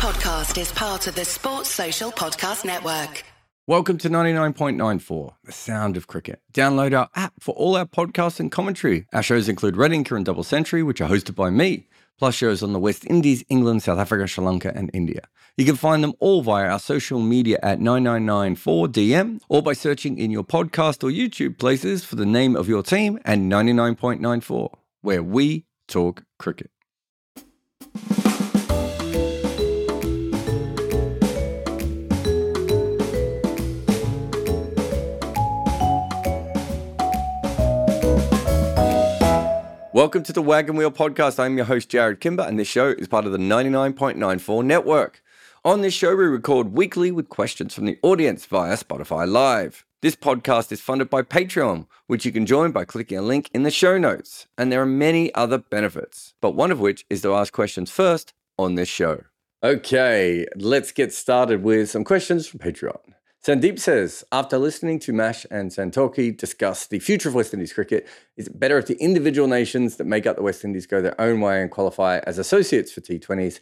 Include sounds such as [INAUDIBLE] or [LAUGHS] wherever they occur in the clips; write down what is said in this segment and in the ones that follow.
podcast is part of the Sports Social Podcast Network. Welcome to 99.94, the sound of cricket. Download our app for all our podcasts and commentary. Our shows include Red Inker and Double Century, which are hosted by me, plus shows on the West Indies, England, South Africa, Sri Lanka, and India. You can find them all via our social media at 9994DM or by searching in your podcast or YouTube places for the name of your team and 99.94, where we talk cricket. Welcome to the Wagon Wheel Podcast. I'm your host, Jarrod Kimber, and this show is part of the 99.94 network. On this show, we record weekly with questions from the audience via Spotify Live. This podcast is funded by Patreon, which you can join by clicking a link in the show notes. And there are many other benefits, but one of which is to ask questions first on this show. Okay, let's get started with some questions from Patreon. Sandeep says, after listening to Mash and Santoki discuss the future of West Indies cricket, is it better if the individual nations that make up the West Indies go their own way and qualify as associates for T20s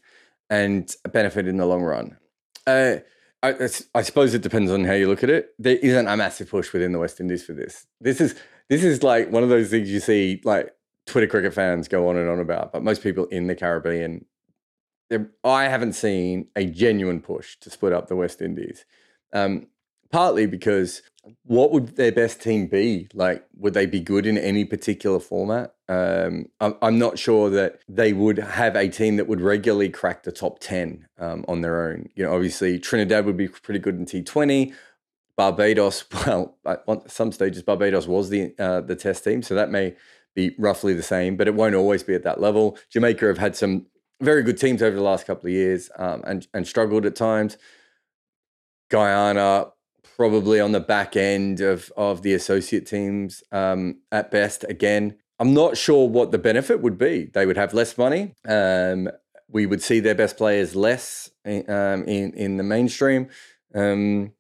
and benefit in the long run? Uh, I, I, suppose it depends on how you look at it. There isn't a massive push within the West Indies for this. This is this is like one of those things you see like Twitter cricket fans go on and on about, but most people in the Caribbean, I haven't seen a genuine push to split up the West Indies. Um, partly because what would their best team be? Like, would they be good in any particular format? Um, I'm, not sure that they would have a team that would regularly crack the top 10 um, on their own. You know, obviously, Trinidad would be pretty good in T20. Barbados, [LAUGHS] well, at some stages, Barbados was the uh, the test team, so that may be roughly the same, but it won't always be at that level. Jamaica have had some very good teams over the last couple of years um, and and struggled at times. Guyana probably on the back end of of the associate teams um, at best. Again, I'm not sure what the benefit would be. They would have less money. Um, we would see their best players less in um, in, in, the mainstream. Um,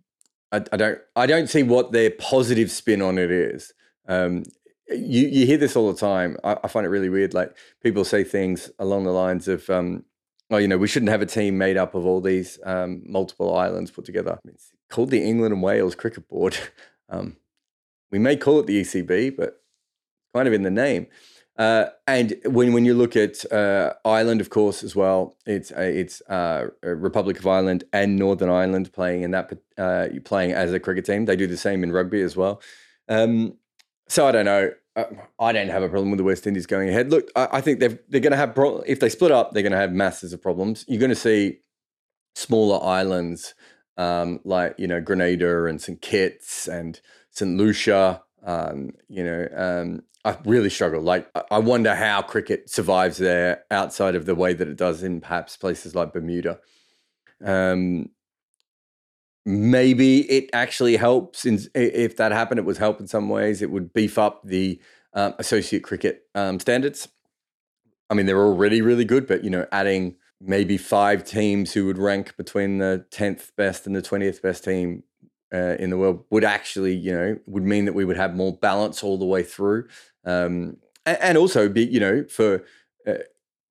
I, I, don't I don't see what their positive spin on it is. Um, you you hear this all the time. I, I, find it really weird. Like people say things along the lines of, "Oh, you know, we shouldn't have a team made up of all these um, multiple islands put together." It's called the England and Wales Cricket Board. [LAUGHS] Um, we may call it the ECB, but kind of in the name. Uh, and when when you look at uh, Ireland, of course, as well, it's uh, it's Republic of Ireland and Northern Ireland playing in that uh, playing as a cricket team. They do the same in rugby as well. Um, so I don't know. I don't have a problem with the West Indies going ahead. Look, I, I think they're they're going to have pro- if they split up, they're going to have masses of problems. You're going to see smaller islands um, like you know Grenada and St Kitts and St Lucia. Um, you know, um, I really struggle. Like, I wonder how cricket survives there outside of the way that it does in perhaps places like Bermuda. Um, maybe it actually helps. In, if that happened, it would help in some ways. It would beef up the um, associate cricket um, standards. I mean, they're already really good, but you know, adding maybe five teams who would rank between the 10th best and the 20th best team uh, in the world would actually, you know, would mean that we would have more balance all the way through. Um, and, and, also be, you know, for uh,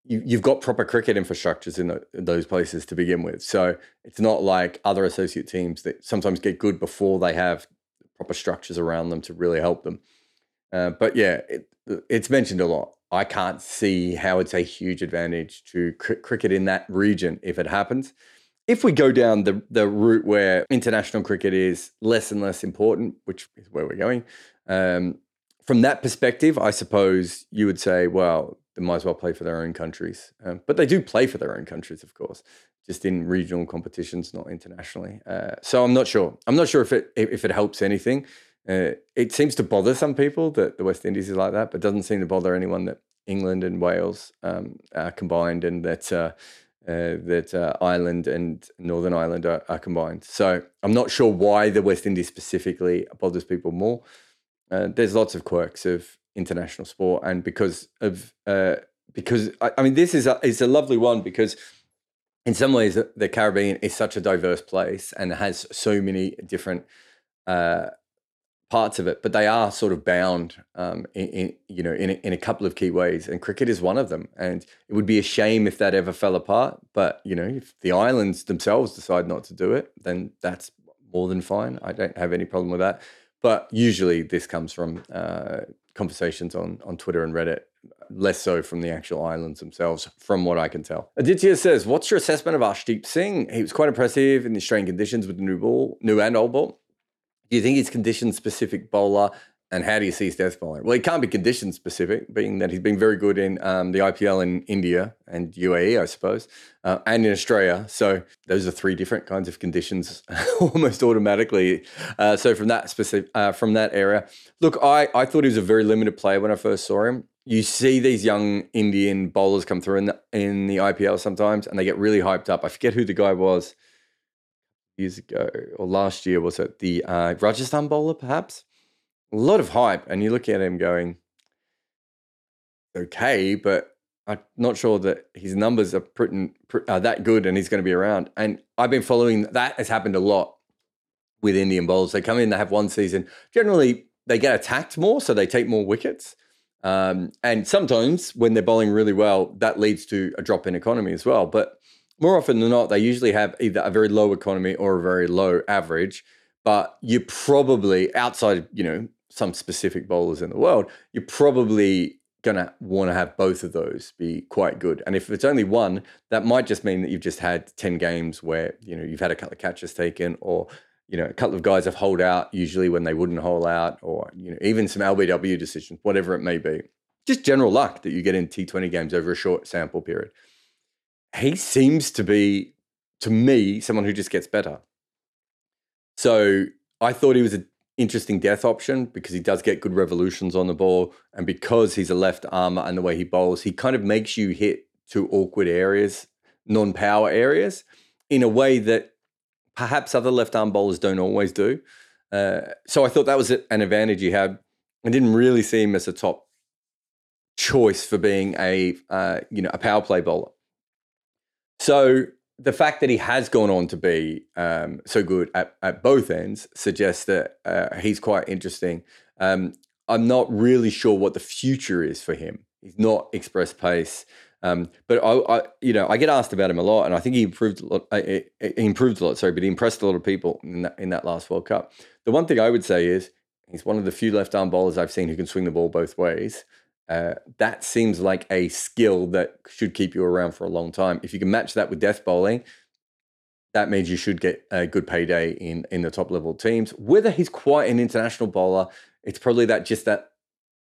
you, have got proper cricket infrastructures in, the, in, those places to begin with. So it's not like other associate teams that sometimes get good before they have proper structures around them to really help them. Uh, but yeah, it, it's mentioned a lot. I can't see how it's a huge advantage to cr- cricket in that region if it happens. If we go down the, the route where international cricket is less and less important, which is where we're going, um, from that perspective, I suppose you would say, well, they might as well play for their own countries. Um, but they do play for their own countries, of course, just in regional competitions, not internationally. Uh, so I'm not sure. I'm not sure if it if it helps anything. Uh, it seems to bother some people that the West Indies is like that, but doesn't seem to bother anyone that England and Wales um, are combined and that uh, uh, that uh, Ireland and Northern Ireland are, are, combined. So I'm not sure why the West Indies specifically bothers people more. Uh, there's lots of quirks of international sport, and because of uh, because I, I, mean this is a, is a lovely one because in some ways the Caribbean is such a diverse place and has so many different parts of it, but they are sort of bound, um, in, in, you know, in a, in a couple of key ways, and cricket is one of them. And it would be a shame if that ever fell apart. But you know, if the islands themselves decide not to do it, then that's more than fine. I don't have any problem with that. But usually, this comes from uh, conversations on on Twitter and Reddit, less so from the actual islands themselves, from what I can tell. Aditya says, "What's your assessment of Arshdeep Singh? He was quite impressive in the Australian conditions with the new ball, new and old ball." Do you think he's condition specific bowler? And how do you see his death bowling? Well, he can't be condition specific, being that he's been very good in um, the IPL in India and UAE, I suppose, uh, and in Australia. So those are three different kinds of conditions, [LAUGHS] almost automatically. Uh, so from that specific, uh, from that area, look, I I thought he was a very limited player when I first saw him. You see these young Indian bowlers come through in the in the IPL sometimes, and they get really hyped up. I forget who the guy was years ago or last year was it the uh, Rajasthan bowler perhaps a lot of hype and you look at him going okay but I'm not sure that his numbers are pretty, that good and he's going to be around. And I've been following that has happened a lot with Indian bowlers. They come in they have one season. Generally they get attacked more so they take more wickets. Um, and sometimes when they're bowling really well that leads to a drop in economy as well. But more often than not, they usually have either a very low economy or a very low average. But you're probably outside, you know, some specific bowlers in the world, you're probably going to want to have both of those be quite good. And if it's only one, that might just mean that you've just had 10 games where, you know, you've had a couple of catches taken or, you know, a couple of guys have holed out usually when they wouldn't hole out or, you know, even some LBW decisions, whatever it may be. Just general luck that you get in T20 games over a short sample period he seems to be, to me, someone who just gets better. So I thought he was an interesting death option because he does get good revolutions on the ball. And because he's a left armer and the way he bowls, he kind of makes you hit to awkward areas, non power areas, in a way that perhaps other left arm bowlers don't always do. Uh, so I thought that was an advantage he had. I didn't really see him as a top choice for being a uh, you know a power play bowler. So the fact that he has gone on to be um, so good at, at both ends suggests that uh, he's quite interesting. Um, I'm not really sure what the future is for him. He's not express pace, um, but I, I, you know, I get asked about him a lot, and I think he improved a lot. Uh, he improved a lot, sorry, but he impressed a lot of people in that, in that last World Cup. The one thing I would say is he's one of the few left arm bowlers I've seen who can swing the ball both ways. Uh, that seems like a skill that should keep you around for a long time. If you can match that with death bowling, that means you should get a good payday in in the top level teams. Whether he's quite an international bowler, it's probably that just that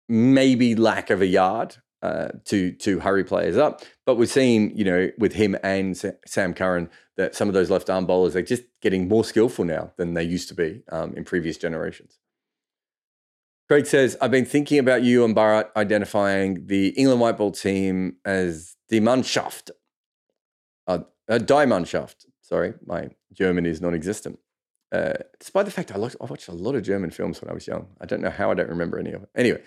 maybe lack of a yard uh, to to hurry players up. But we're seeing, you know, with him and Sam Curran, that some of those left arm bowlers are just getting more skillful now than they used to be um, in previous generations. Craig says, I've been thinking about you and Bharat identifying the England white ball team as Die Mannschaft. Uh, uh, Die Mannschaft. Sorry, my German is non existent. Uh, despite the fact I, looked, I watched a lot of German films when I was young. I don't know how I don't remember any of it. Anyway,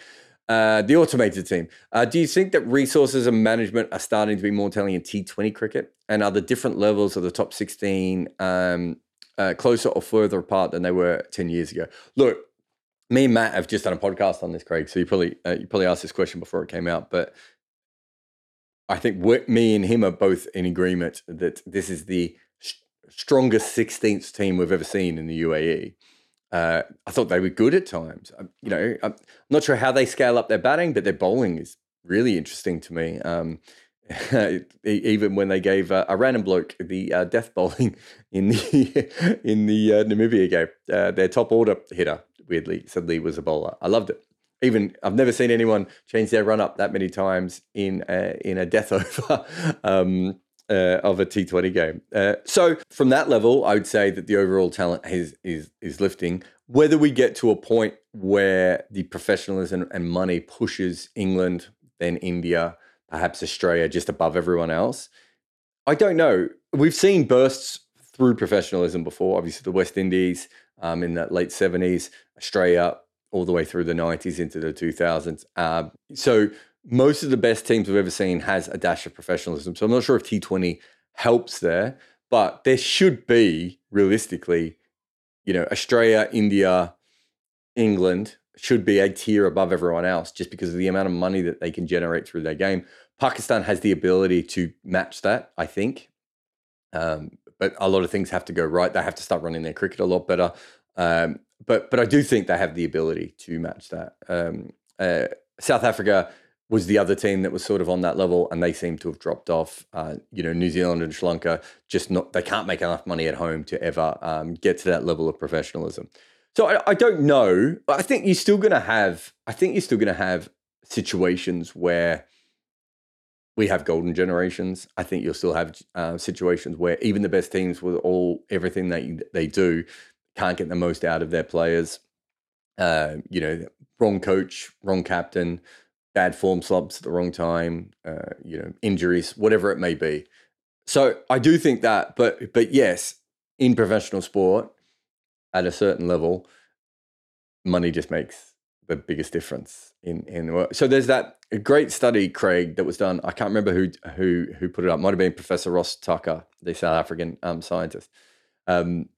uh, the automated team. Uh, do you think that resources and management are starting to be more telling in T20 cricket? And are the different levels of the top 16 um, uh, closer or further apart than they were 10 years ago? Look, me and Matt have just done a podcast on this, Craig. So you probably uh, you probably asked this question before it came out, but I think me and him are both in agreement that this is the strongest 16th team we've ever seen in the UAE. Uh, I thought they were good at times. I, you know, I'm not sure how they scale up their batting, but their bowling is really interesting to me. Um, [LAUGHS] even when they gave uh, a random bloke the uh, death bowling in the [LAUGHS] in the uh, Namibia game, uh, their top order hitter weirdly suddenly was a bowler. I loved it. Even I've never seen anyone change their run up that many times in a, in a death [LAUGHS] over um, uh, of a T20 game. Uh, so from that level, I would say that the overall talent is is is lifting. Whether we get to a point where the professionalism and money pushes England, then India, perhaps Australia, just above everyone else, I don't know. We've seen bursts through professionalism before. Obviously, the West Indies um, in the late seventies, Australia all the way through the 90s into the 2000s. Uh, so most of the best teams we've ever seen has a dash of professionalism. So I'm not sure if T20 helps there, but there should be realistically, you know, Australia, India, England should be a tier above everyone else just because of the amount of money that they can generate through their game. Pakistan has the ability to match that, I think. Um, but a lot of things have to go right. They have to start running their cricket a lot better. Um, but but I do think they have the ability to match that. Um, uh, South Africa was the other team that was sort of on that level, and they seem to have dropped off. Uh, you know, New Zealand and Sri Lanka just not they can't make enough money at home to ever um, get to that level of professionalism. So I, I don't know. I think you're still going to have. I think you're still going to have situations where we have golden generations. I think you'll still have uh, situations where even the best teams with all everything they they do can't get the most out of their players. Uh, you know, wrong coach, wrong captain, bad form slumps at the wrong time. Uh, you know, injuries, whatever it may be. So I do think that, but but yes, in professional sport, at a certain level, money just makes the biggest difference in in the world. So there's that great study, Craig, that was done. I can't remember who who who put it up. Might have been Professor Ross Tucker, the South African um, scientist. Um,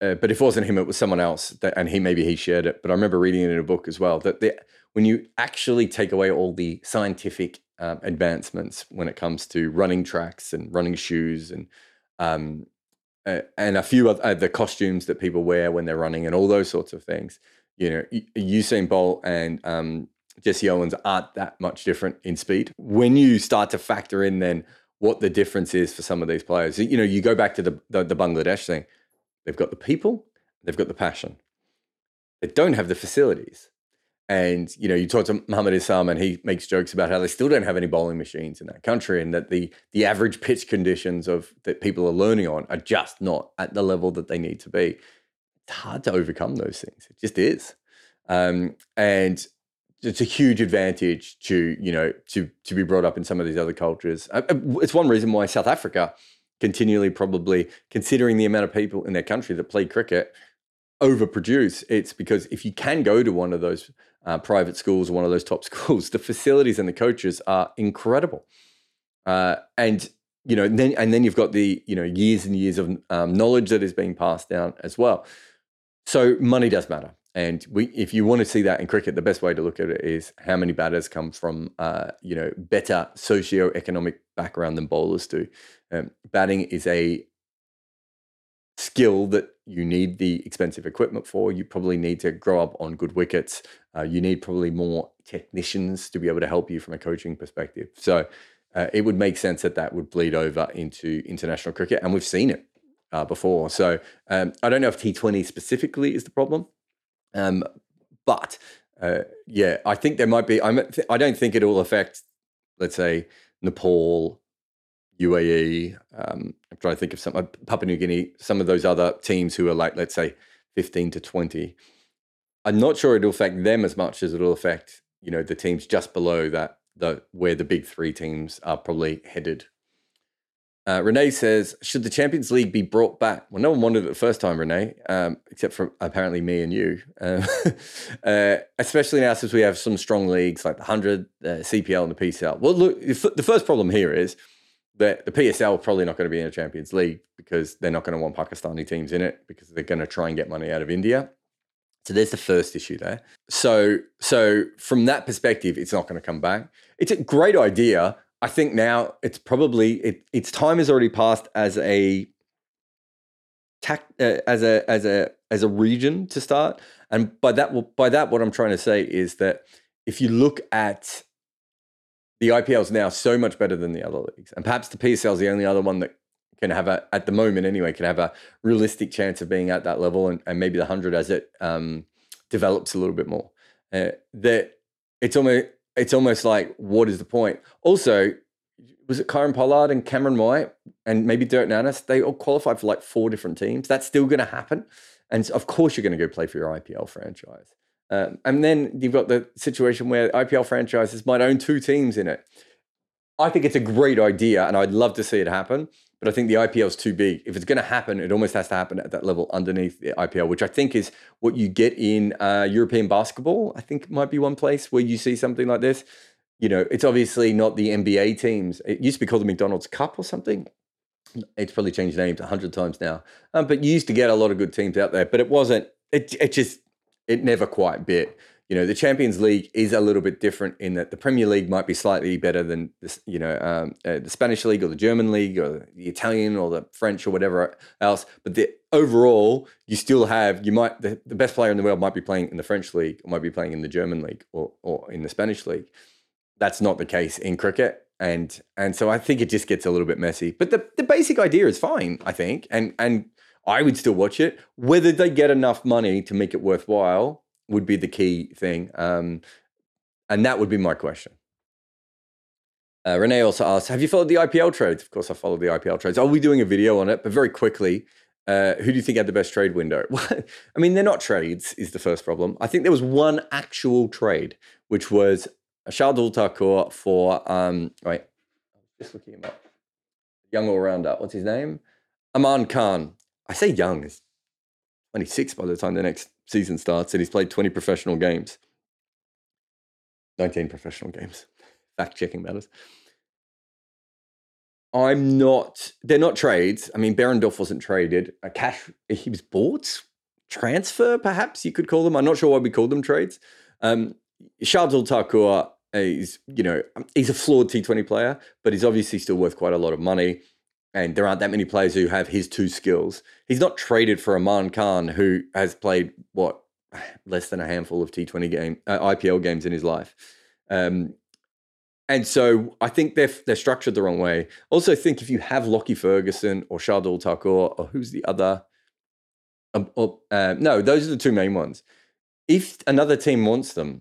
uh, but if it wasn't him, it was someone else, that, and he maybe he shared it. But I remember reading it in a book as well that the, when you actually take away all the scientific um, advancements when it comes to running tracks and running shoes and um, uh, and a few of uh, the costumes that people wear when they're running and all those sorts of things, you know, Usain Bolt and um, Jesse Owens aren't that much different in speed. When you start to factor in then what the difference is for some of these players, you know, you go back to the, the, the Bangladesh thing They've got the people, they've got the passion. They don't have the facilities. And you know, you talk to Mohammad Isam, and he makes jokes about how they still don't have any bowling machines in that country, and that the the average pitch conditions of that people are learning on are just not at the level that they need to be. It's hard to overcome those things. It just is, um, and it's a huge advantage to you know to to be brought up in some of these other cultures. Uh, uh, it's one reason why South Africa continually probably considering the amount of people in their country that play cricket overproduce. It's because if you can go to one of those uh, private schools or one of those top [LAUGHS] schools the facilities and the coaches are incredible. Uh, and you know then and then you've got the you know years and years of um, knowledge that is being passed down as well. So money does matter and we, if you want to see that in cricket, the best way to look at it is how many batters come from, uh, you know, better socio-economic background than bowlers do. Um, batting is a skill that you need the expensive equipment for. You probably need to grow up on good wickets. Uh, you need probably more technicians to be able to help you from a coaching perspective. So uh, it would make sense that that would bleed over into international cricket, and we've seen it uh, before. So um, I don't know if T20 specifically is the problem, um, but uh, yeah, I think there might be. I'm, I don't think it will affect, let's say, Nepal, UAE. Um, I'm trying to think of some uh, Papua New Guinea, some of those other teams who are like, let's say, 15 to 20. I'm not sure it'll affect them as much as it'll affect, you know, the teams just below that, the where the big three teams are probably headed uh, Renee says, should the Champions League be brought back? Well, no one wanted it the first time, Renee, um, except for apparently me and you. Uh, [LAUGHS] uh, especially now since we have some strong leagues like the 100, the CPL, and the PSL. Well, look, the first problem here is that the PSL are probably not going to be in a Champions League because they're not going to want Pakistani teams in it because they're going to try and get money out of India. So there's the first issue there. So, so from that perspective, it's not going to come back. It's a great idea I think now it's probably it, its time has already passed as a tac, uh, as a as a as a region to start. And by that by that what I'm trying to say is that if you look at the IPL is now so much better than the other leagues, and perhaps the PSL is the only other one that can have a at the moment anyway can have a realistic chance of being at that level, and, and maybe the hundred as it um, develops a little bit more. Uh, that it's almost it's almost like, what is the point? Also, was it Kieron Pollard and Cameron White and maybe Dirk Nannes? They all qualified for like four different teams. That's still going to happen. And of course, you're going to go play for your IPL franchise. Um, and then you've got the situation where IPL franchises might own two teams in it. I think it's a great idea, and I'd love to see it happen. But I think the IPL is too big. If it's going to happen, it almost has to happen at that level underneath the IPL, which I think is what you get in uh, European basketball. I think might be one place where you see something like this. You know, it's obviously not the NBA teams. It used to be called the McDonald's Cup or something. It's probably changed names a hundred times now. Um, but you used to get a lot of good teams out there, but it wasn't. It, it just it never quite bit. You know, the Champions League is a little bit different in that the Premier League might be slightly better than this, you know, um, uh, the Spanish league or the German league or the Italian or the French or whatever else. But the overall, you still have you might the, the best player in the world might be playing in the French league or might be playing in the German league or or in the Spanish league. That's not the case in cricket and and so I think it just gets a little bit messy. But the the basic idea is fine, I think, and and I would still watch it. Whether they get enough money to make it worthwhile would be the key thing, um, and that would be my question. Uh, Renee also asked, "Have you followed the IPL trades?" Of course, I followed the IPL trades. I'll be doing a video on it, but very quickly. Uh, who do you think had the best trade window? [LAUGHS] I mean, they're not trades, is the first problem. I think there was one actual trade, which was Shardul Thakur for um wait, just looking him up. Young all rounder. What's his name? Aman Khan. I say young, he's 26 by the time the next season starts, and he's played 20 professional games. 19 professional games. [LAUGHS] Fact checking matters. I'm not, they're not trades. I mean, Behrendorff wasn't traded. A cash, he was bought, transfer, perhaps you could call them. I'm not sure why we call them trades. Um, Shardul Thakur he's you know he's a flawed T20 player, but he's obviously still worth quite a lot of money. And there aren't that many players who have his two skills. He's not traded for Aman Khan, who has played what [SIGHS] less than a handful of T20 game uh, IPL games in his life. Um, and so I think they're they're structured the wrong way. Also, think if you have Lockie Ferguson or Shardul Thakur or who's the other? Um, or, uh, no, those are the two main ones. If another team wants them,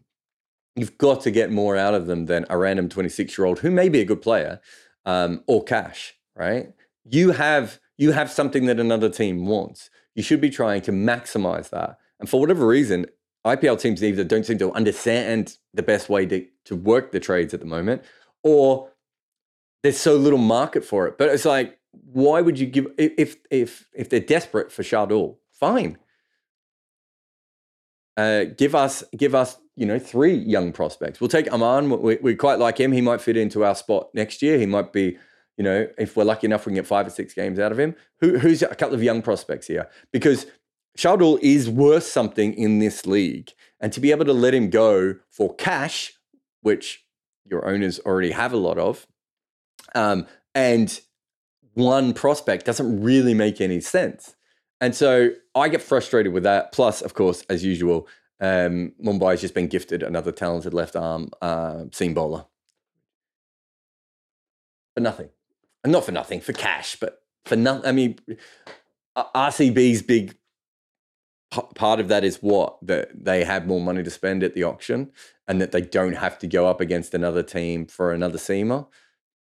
you've got to get more out of them than a random 26 year old who may be a good player um, or cash, right? You have you have something that another team wants. You should be trying to maximize that. And for whatever reason, IPL teams either don't seem to understand the best way to, to work the trades at the moment, or there's so little market for it. But it's like, why would you give if if if they're desperate for Shardul? Fine. Uh, give us give us you know, three young prospects. We'll take Aman. We, we quite like him. He might fit into our spot next year. He might be, you know, if we're lucky enough, we can get five or six games out of him. Who, who's a couple of young prospects here? Because Shardul is worth something in this league. And to be able to let him go for cash, which your owners already have a lot of, um, and one prospect doesn't really make any sense. And so I get frustrated with that. Plus, of course, as usual, um, Mumbai has just been gifted another talented left arm uh, seam bowler. But nothing. Not for nothing, for cash, but for nothing. I mean, RCB's big p- part of that is what? That they have more money to spend at the auction and that they don't have to go up against another team for another seamer.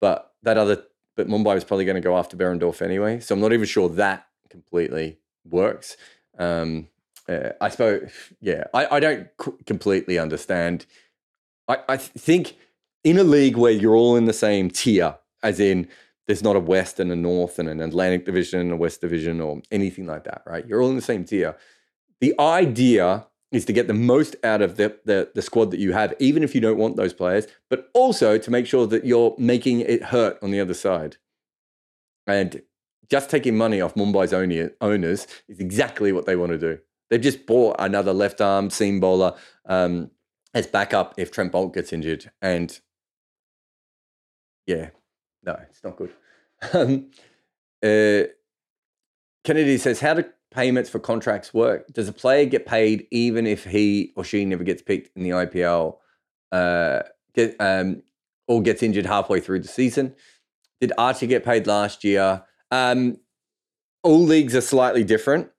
But that other, but Mumbai was probably going to go after Behrendorff anyway. So I'm not even sure that completely works. Um, uh, I suppose, yeah, I, I don't c- completely understand. I, I think in a league where you're all in the same tier, as in there's not a West and a North and an Atlantic division, a West division, or anything like that, right? You're all in the same tier. The idea is to get the most out of the, the, the squad that you have, even if you don't want those players, but also to make sure that you're making it hurt on the other side. And just taking money off Mumbai's owners is exactly what they want to do. They've just bought another left arm seam bowler um, as backup if Trent Boult gets injured. And yeah, no, it's not good. Um, uh, Kennedy says, How do payments for contracts work? Does a player get paid even if he or she never gets picked in the IPL uh, get, um, or gets injured halfway through the season? Did Archie get paid last year? Um, all leagues are slightly different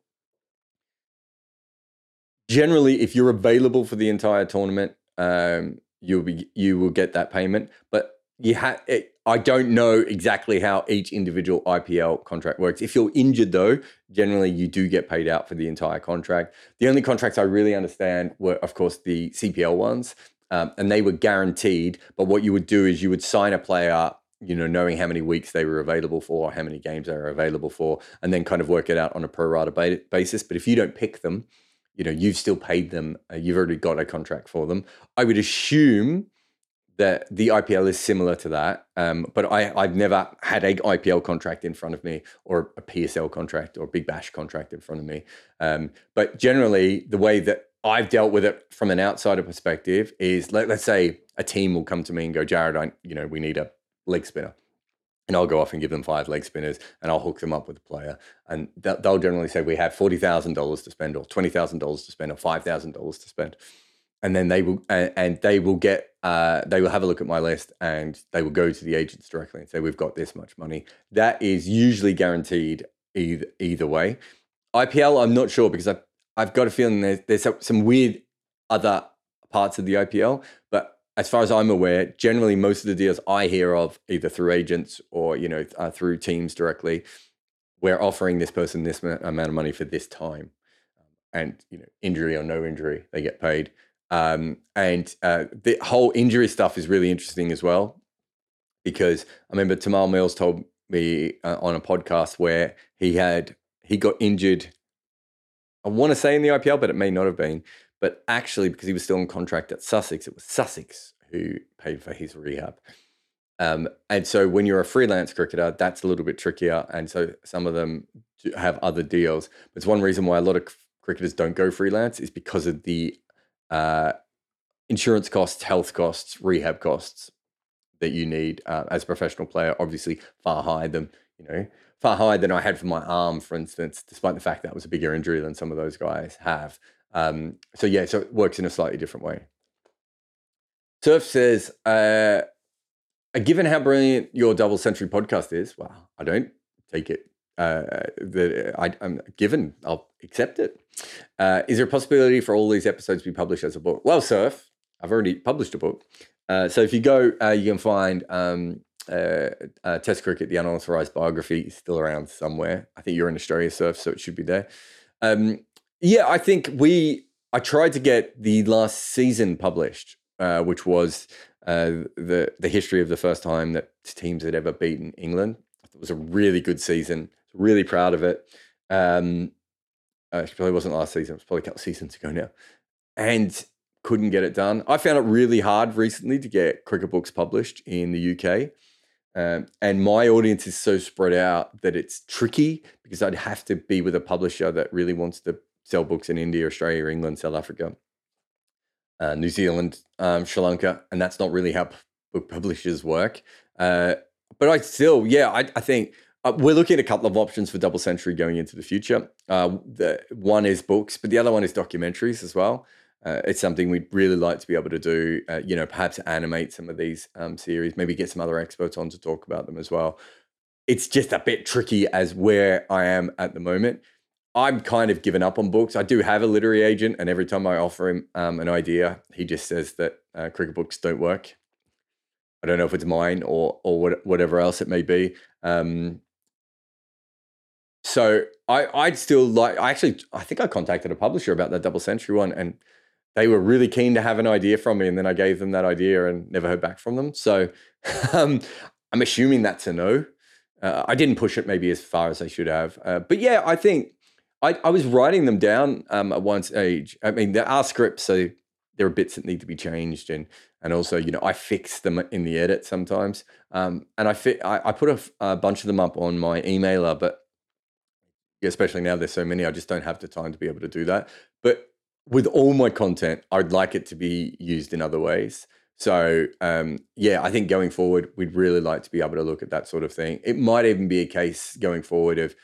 generally, if you're available for the entire tournament, um, you'll be you will get that payment. But you have I don't know exactly how each individual IPL contract works. If you're injured, though, generally you do get paid out for the entire contract. The only contracts I really understand were, of course, the CPL ones, um, and they were guaranteed. But what you would do is you would sign a player you know, knowing how many weeks they were available for, how many games they were available for, and then kind of work it out on a pro rata basis. But if you don't pick them, you know you've still paid them uh, you've already got a contract for them i would assume that the IPL is similar to that, um, but I, I've never had a IPL contract in front of me, or a PSL contract, or Big Bash contract in front of me. Um, but generally, the way that I've dealt with it from an outsider perspective is let, let's say a team will come to me and go, Jarrod, I, you know, we need a leg spinner. And I'll go off and give them five leg spinners and I'll hook them up with a player. And they'll generally say, we have $40,000 to spend or $20,000 to spend or $5,000 to spend. And then they will, and they will get, uh, they will have a look at my list and they will go to the agents directly and say, we've got this much money. That is usually guaranteed either, either way. IPL, I'm not sure because I've, I've got a feeling there's, there's some weird other parts of the IPL, but as far as I'm aware, generally most of the deals I hear of, either through agents or you know uh, through teams directly, we're offering this person this amount of money for this time, and you know injury or no injury, they get paid. Um, and uh, the whole injury stuff is really interesting as well, because I remember Tymal Mills told me uh, on a podcast where he had he got injured. I want to say in the IPL, but it may not have been but actually, because he was still on contract at Sussex, it was Sussex who paid for his rehab. Um, and so when you're a freelance cricketer, that's a little bit trickier. And so some of them have other deals. It's one reason why a lot of cricketers don't go freelance is because of the uh, insurance costs, health costs, rehab costs that you need uh, as a professional player. Obviously, far higher than you know, far higher than I had for my arm, for instance. Despite the fact that was a bigger injury than some of those guys have. Um, so yeah, so it works in a slightly different way. Surf says, uh, given how brilliant your double century podcast is, well, I don't take it uh, that I, am given. I'll accept it. Uh, is there a possibility for all these episodes to be published as a book? Well, Surf, I've already published a book. Uh, so if you go, uh, you can find um, uh, uh, Test Cricket, the unauthorized biography, is still around somewhere. I think you're in Australia, Surf, so it should be there. Um, yeah, I think we. I tried to get the last season published, which was the the history of the first time that teams had ever beaten England. It was a really good season. Really proud of it. Um, uh, it probably wasn't last season. It was probably a couple seasons ago now, and couldn't get it done. I found it really hard recently to get cricket books published in the UK. Um, and my audience is so spread out that it's tricky because I'd have to be with a publisher that really wants to sell books in India, Australia, England, South Africa, uh, New Zealand, um, Sri Lanka, and that's not really how book publishers work. Uh, but I still, yeah, I, I think uh, we're looking at a couple of options for Double Century going into the future. Uh, the one is books, but the other one is documentaries as well. Uh, it's something we'd really like to be able to do. Uh, you know, perhaps animate some of these um, series, maybe get some other experts on to talk about them as well. It's just a bit tricky as where I am at the moment. I'm kind of given up on books. I do have a literary agent, and every time I offer him um, an idea, he just says that uh, cricket books don't work. I don't know if it's mine or or what, whatever else it may be. Um, so I I'd still like. I actually I think I contacted a publisher about that double century one, and they were really keen to have an idea from me, and then I gave them that idea and never heard back from them. So [LAUGHS] um, I'm assuming that's a no. Uh, I didn't push it maybe as far as I should have, uh, but yeah, I think I, I was writing them down um, at one stage. I mean, there are scripts, so there are bits that need to be changed, and and also, you know, I fix them in the edit sometimes. Um, and I fit, I, I put a, a, bunch of them up on my emailer, but especially now there's so many, I just don't have the time to be able to do that. But with all my content, I'd like it to be used in other ways. So um, yeah, I think going forward, we'd really like to be able to look at that sort of thing. It might even be a case going forward of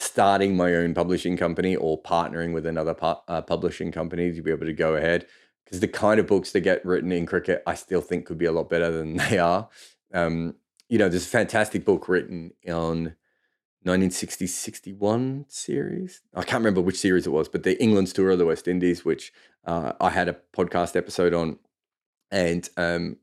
starting my own publishing company or partnering with another pu- uh, publishing company to be able to go ahead because the kind of books that get written in cricket i still think could be a lot better than [LAUGHS] they are um, you know there's a fantastic book written on 1960-61 series i can't remember which series it was but the england's tour of the west indies which uh, i had a podcast episode on and um,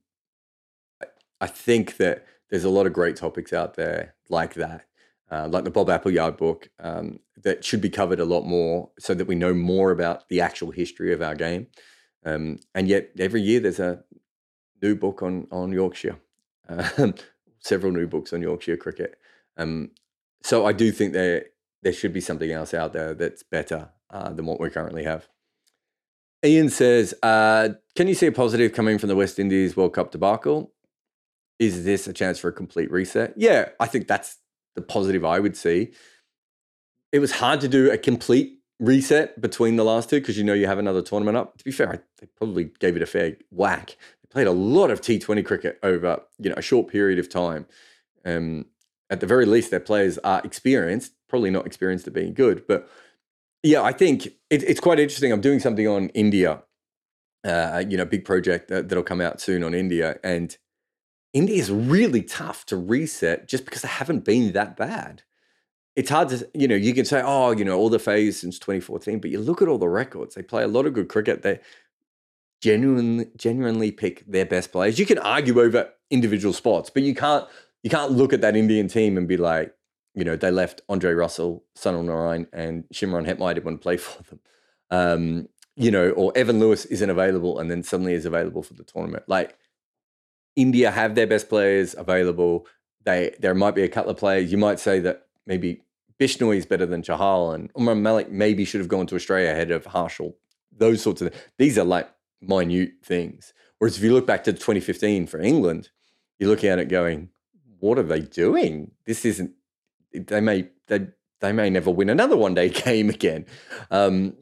i think that there's a lot of great topics out there like that uh, like the Bob Appleyard book, um, that should be covered a lot more so that we know more about the actual history of our game. Um, and yet, every year there's a new book on on Yorkshire, uh, [LAUGHS] several new books on Yorkshire cricket. Um, so I do think there there should be something else out there that's better uh, than what we currently have. Ian says, uh, "Can you see a positive coming from the West Indies World Cup debacle? Is this a chance for a complete reset? Yeah, I think that's the positive I would see. It was hard to do a complete reset between the last two because you know you have another tournament up. To be fair, they probably gave it a fair whack. They played a lot of T20 cricket over you know a short period of time. Um, at the very least, their players are experienced, probably not experienced at being good, but yeah, I think it, it's quite interesting. I'm doing something on India, uh, you know, big project that, that'll come out soon on India, and India is really tough to reset just because they haven't been that bad it's hard to you know you can say oh you know all the phase since 2014 but you look at all the records they play a lot of good cricket they genuinely genuinely pick their best players you can argue over individual spots but you can't you can't look at that indian team and be like you know they left andre russell sunil narine and shimron hetmyer didn't want to play [LAUGHS] for them um, you know or evan lewis isn't available and then suddenly is available for the tournament like india have their best players available they there might be a couple of players you might say that maybe Bishnoi is better than Chahal, and Umran Malik maybe should have gone to Australia ahead of Harshal. Those sorts of. These are like minute things. Whereas if you look back to 2015 for England, you're looking at it going, what are they doing? This isn't. They may they they may never win another one day [LAUGHS] game again. Um,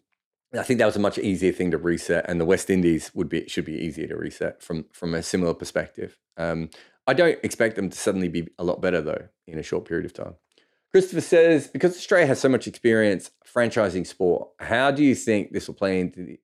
I think that was a much easier thing to reset, and the West Indies would be should be easier to reset from from a similar perspective. Um, I don't expect them to suddenly be a lot better though in a short period of time. Christopher says, because Australia has so much experience franchising sport, how do you think this will play into the.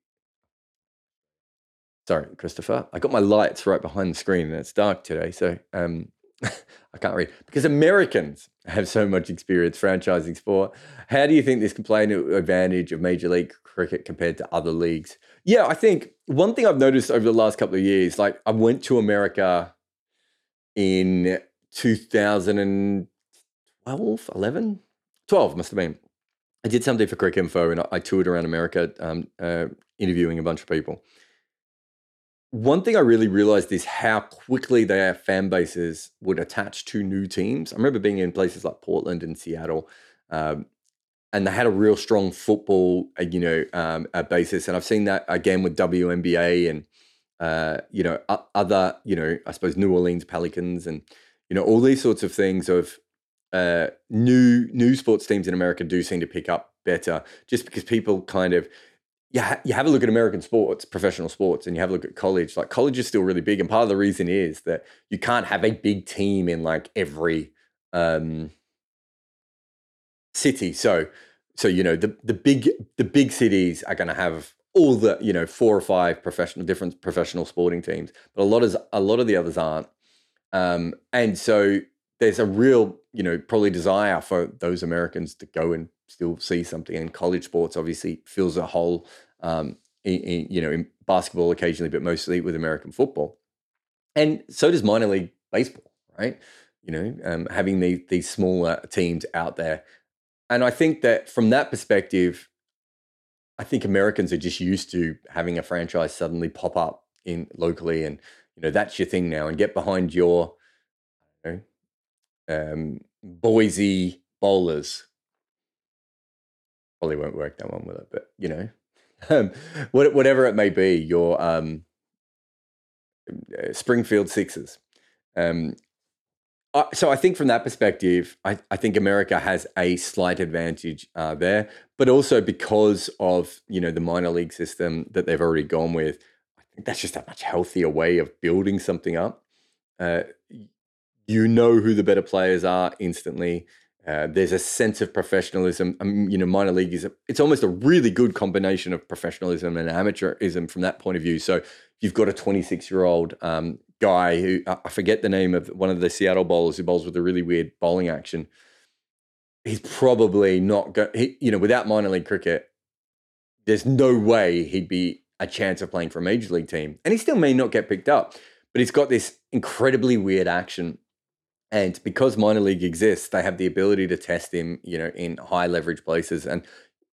Sorry, Christopher. I got my lights right behind the screen and it's dark today, so um, [LAUGHS] I can't read. Because Americans have so much experience franchising sport, how do you think this can play into advantage of Major League Cricket compared to other leagues? Yeah, I think one thing I've noticed over the last couple of years, like I went to America in 2000 and 12, 11, 12 must have been. I did something for Cricket Cricinfo and I, toured around America um, uh, interviewing a bunch of people. One thing I really realized is how quickly their fan bases would attach to new teams. I remember being in places like Portland and Seattle, um, and they had a real strong football, uh, you know, um, basis. And I've seen that again with WNBA and uh, you know other, you know, I suppose New Orleans Pelicans and you know all these sorts of things of uh, new new sports teams in America do seem to pick up better, just because people kind of yeah, you have a look at American sports, professional sports, and you have a look at college. Like college is still really big, and part of the reason is that you can't have a big team in like every um, city. So, so you know the the big the big cities are going to have all the you know four or five professional different professional sporting teams, but a lot of a lot of the others aren't. Um, and so there's a real, you know, probably desire for those Americans to go and still see something. And college sports obviously fills a hole, um, in, in, you know, in basketball occasionally, but mostly with American football. And so does minor league baseball, right? You know, um, having these these smaller teams out there. And I think that from that perspective, I think Americans are just used to having a franchise suddenly pop up in locally, and you know that's your thing now, and get behind your you know, um, Boise bowlers. Probably won't work that one, will it? But you know, um, whatever it may be, your um, uh, Springfield Sixers. Um, uh, so I think from that perspective, I, I think America has a slight advantage uh, there, but also because of you know the minor league system that they've already gone with, I think that's just a much healthier way of building something up. Uh, you know who the better players are instantly. Uh, there's a sense of professionalism. Um, you know, minor league is a, it's almost a really good combination of professionalism and amateurism from that point of view. So you've got a 26 year old um, guy who I forget the name of one of the Seattle bowlers who bowls with a really weird bowling action. He's probably not going. You know, without minor league cricket, there's no way he'd be a chance of playing for a major league team, and he still may not get picked up. But he's got this incredibly weird action and because minor league exists, they have the ability to test him, you know, in high leverage places. And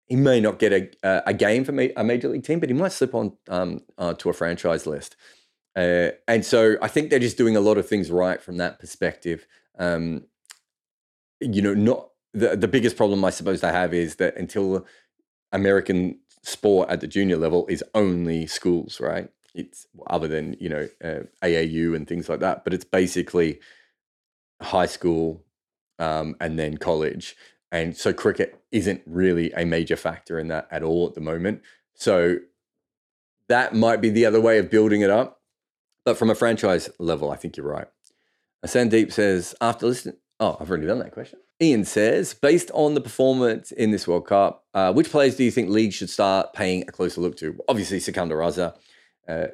he may not get a, a game for a major league team, but he might slip on um, uh, to a franchise list. Uh, and so I think they're just doing a lot of things right from that perspective. Um, you know, not the the biggest problem I suppose they have is that until American sport at the junior level is only schools, right? It's other than you know uh, AAU and things like that, but it's basically high school um, and then college. and so cricket isn't really a major factor in that at all at the moment. So that might be the other way of building it up. But from a franchise level, I think you're right. Sandeep says, after listening, oh, I've already done that question. Ian says, based on the performance in this World Cup, uh, which players do you think leagues should start paying a closer look to? Obviously, Sikandar Raza. Uh,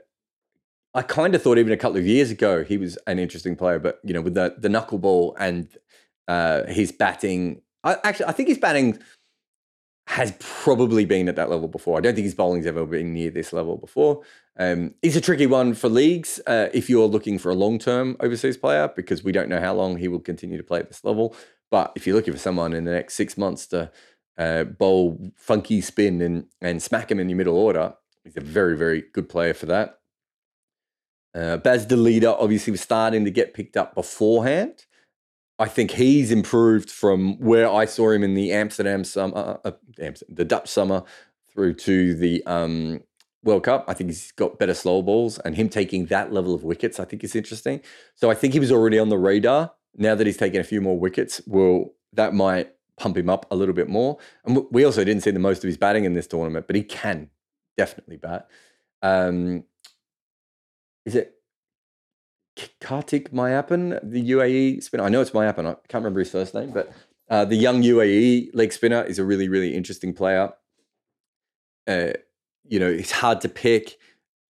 I kind of thought even a couple of years ago he was an interesting player, but you know, with the the knuckleball and uh, his batting, I, actually I think his batting has probably been at that level before. I don't think his bowling's ever been near this level before. Um, he's a tricky one for leagues uh, if you're looking for a long term overseas player because we don't know how long he will continue to play at this level. But if you're looking for someone in the next six months to uh, bowl funky spin and, and smack him in your middle order, he's a very, very good player for that. Uh, Bas de Leede obviously was starting to get picked up beforehand. I think he's improved from where I saw him in the Amsterdam summer, uh, uh the Dutch summer, through to the um, World Cup. I think he's got better slow balls, and him taking that level of wickets, I think is interesting. So I think he was already on the radar now that he's taken a few more wickets, well, that might pump him up a little bit more. And we also didn't see the most of his batting in this tournament, but he can definitely bat. Um, is it Karthik Meiyappan, the UAE spinner? I know it's Mayappan. I can't remember his first name, but uh, the young UAE leg spinner is a really, really interesting player. Uh, you know, it's hard to pick.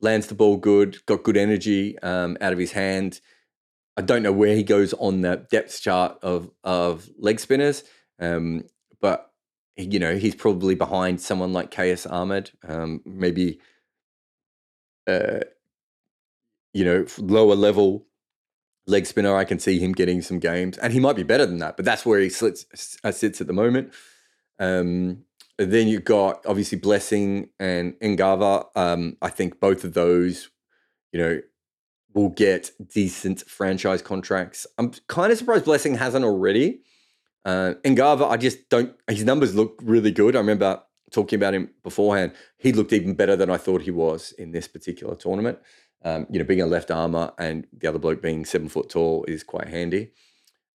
Lands the ball good, got good energy um, out of his hand. I don't know where he goes on the depth chart of of leg spinners, um, but you know he's probably behind someone like Qais Ahmad, um, maybe uh, you know lower level leg spinner. I can see him getting some games, and he might be better than that, but that's where he sits uh, sits at the moment. Um, then you've got obviously Blessing and Ngarava. Um, I think both of those, you know, will get decent franchise contracts. I'm kind of surprised Blessing hasn't already. Uh, Ngarava, I just don't. His numbers look really good. I remember talking about him beforehand. He looked even better than I thought he was in this particular tournament. Um, you know, being a left armor and the other bloke being seven foot tall is quite handy.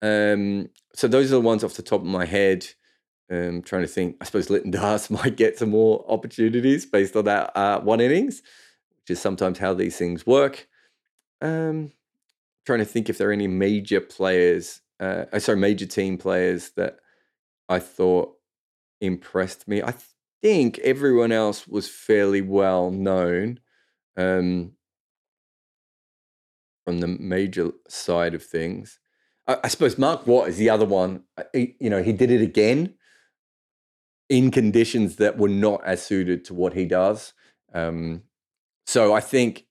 Um, so those are the ones off the top of my head. Um, trying to think. I suppose Litton Das [LAUGHS] might get some more opportunities based on that uh, one innings, which is sometimes how these things work. Um, trying to think if there are any major players, uh, uh, sorry, major team players that I thought impressed me. I think everyone else was fairly well known um, from the major side of things. I, I, suppose Mark Watt is the other one. Uh, he, you know, he did it again in conditions that were not as suited to what he does. Um, so I think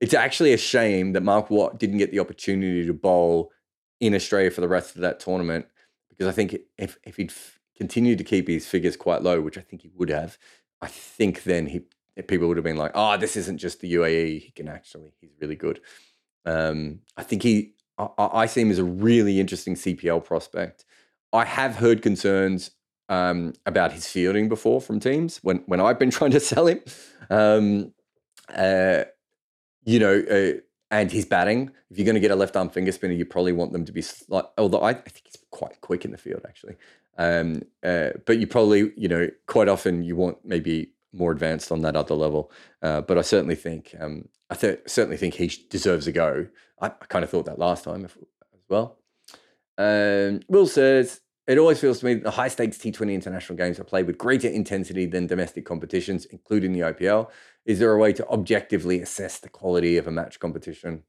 it's actually a shame that Mark Watt didn't get the opportunity to bowl in Australia for the rest of that tournament because I think if if he'd continued to keep his figures quite low, which I think he would have, I think then he people would have been like, "Oh, this isn't just the UAE. He can actually, he's really good." Um, I think he, I, I see him as a really interesting CPL prospect. I have heard concerns um, about his fielding before from teams when when I've been [LAUGHS] trying to sell him. Um, uh, you know, uh, and his batting. If you're going to get a left arm finger spinner, you probably want them to be slight. Although I, I think he's quite quick in the field, actually. Um, uh, but you probably, you know, quite often you want maybe more advanced on that other level. Uh, but I certainly think, um, I th- certainly think he deserves a go. I, I kind of thought that last time as well. Um, Will says it always feels to me that the high stakes T20 international games are played with greater intensity than domestic competitions, including the IPL. Is there a way to objectively assess the quality of a match competition?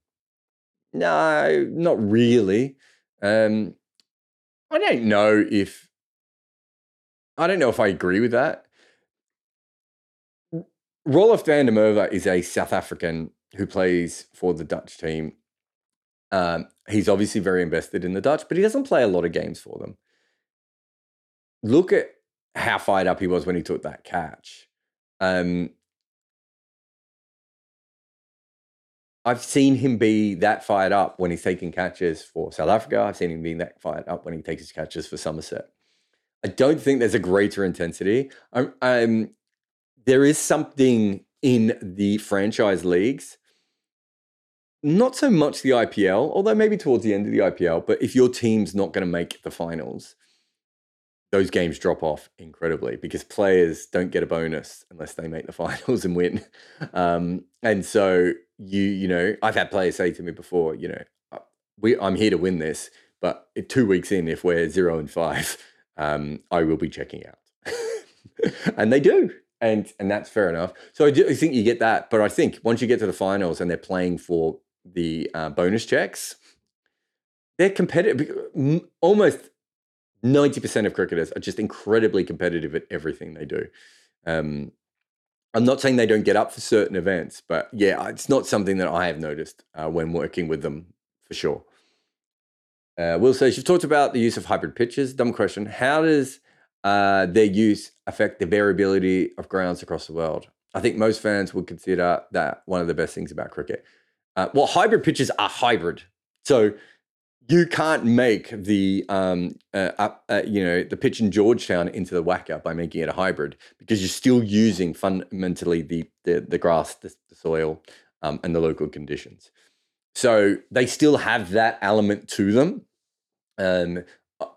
No, not really. Um, I don't know if I don't know if I agree with that. Roelof van der Merwe is a South African who plays for the Dutch team. Um, he's obviously very invested in the Dutch, but he doesn't play a lot of games for them look at how fired up he was when he took that catch. Um, I've seen him be that fired up when he's taking catches for South Africa. I've seen him being that fired up when he takes his catches for Somerset. I don't think there's a greater intensity. Um, um, there is something in the franchise leagues, not so much the IPL, although maybe towards the end of the IPL, but if your team's not going to make the finals, those games drop off incredibly because players don't get a bonus unless they make the [LAUGHS] finals and win. Um, and so you you know I've had players say to me before, you know, uh, we I'm here to win this, but two weeks in, if we're zero and five, [LAUGHS] um, I will be checking out, [LAUGHS] and they do. And, and that's fair enough. So I do think you get that, but I think once you get to the finals and they're playing for the uh, bonus checks, they're competitive. Almost 90% of cricketers are just incredibly competitive at everything they do. Um, I'm not saying they don't get up for certain events, but yeah, it's not something that I have noticed uh, when working with them for sure. Uh, Will says, You've talked about the use of hybrid pitches. Dumb question. How does uh, their use affect the variability of grounds across the world? I think most fans would consider that one of the best things about cricket. Uh, well, hybrid pitches are hybrid. So you can't make the um, uh, uh, you know the pitch in Georgetown into the WACA by making it a hybrid because you're still using fundamentally the the, the grass, the, the soil, um, and the local conditions. So they still have that element to them. Um,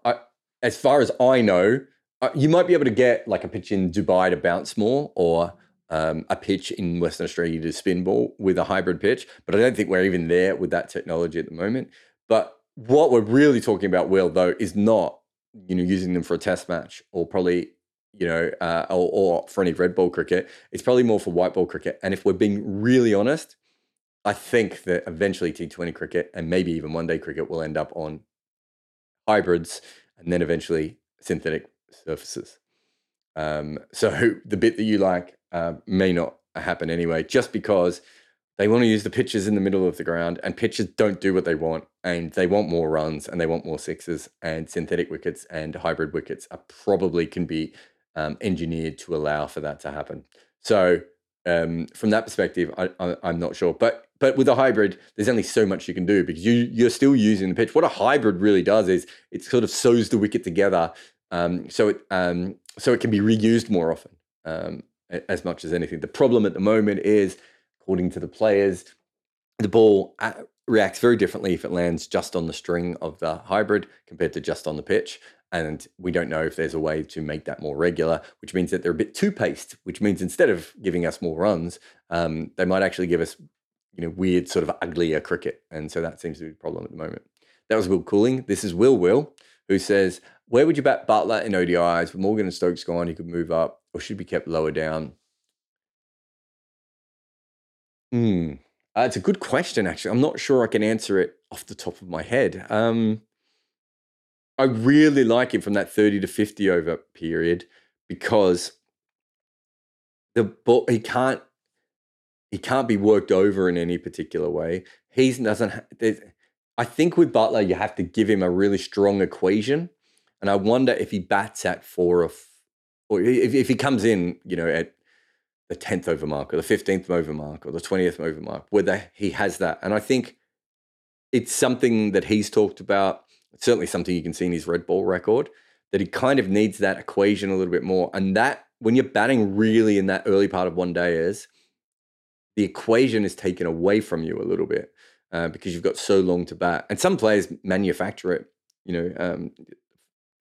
I, as far as I know, you might be able to get like a pitch in Dubai to bounce more, or um, a pitch in Western Australia to spin ball with a hybrid pitch, but I don't think we're even there with that technology at the moment. But what we're really talking about, Will, though, is not you know using them for a test match or probably you know uh, or, or for any red ball cricket. It's probably more for white ball cricket. And if we're being really honest, I think that eventually T20 cricket and maybe even one day cricket will end up on hybrids and then eventually synthetic surfaces. Um, so [LAUGHS] the bit that you like uh, may not happen anyway, just because they want to use the pitches in the middle of the ground, and pitches don't do what they want, and they want more runs and they want more sixes, and synthetic wickets and hybrid wickets are probably can be um, engineered to allow for that to happen. So um, from that perspective, I, am not sure, but but with a hybrid, there's only so much you can do because you you're still using the pitch. What a hybrid really does is it sort of sews the wicket together, um, so it um, so it can be reused more often, um, as much as anything. The problem at the moment is according to the players. The ball uh, reacts very differently if it lands just on the string of the hybrid compared to just on the pitch. And we don't know if there's a way to make that more regular, which means that they're a bit too paced, which means instead of giving us more runs, um, they might actually give us, you know, weird sort of uglier cricket. And so that seems to be the problem at the moment. That was Will Cooling. This is Will Will, who says, Where would you bat Buttler in ODIs? With Morgan and Stokes gone, he could move up or should be kept lower down. Hmm. Uh, it's a good question, actually. I'm not sure I can answer it off the top of my head. Um, I really like him from that 30 to 50 over period because the he can't he can't be worked over in any particular way. He doesn't. I think with Buttler, you have to give him a really strong equation, and I wonder if he bats at four or, or if, if he comes in, you know, at the 10th over mark or the 15th over mark or the 20th over mark, whether he has that. And I think it's something that he's talked about. It's certainly something you can see in his red ball record that he kind of needs that equation a little bit more. And that, when you're batting really in that early part of one day, is the equation is taken away from you a little bit uh, because you've got so long to bat. And some players manufacture it. You know, um,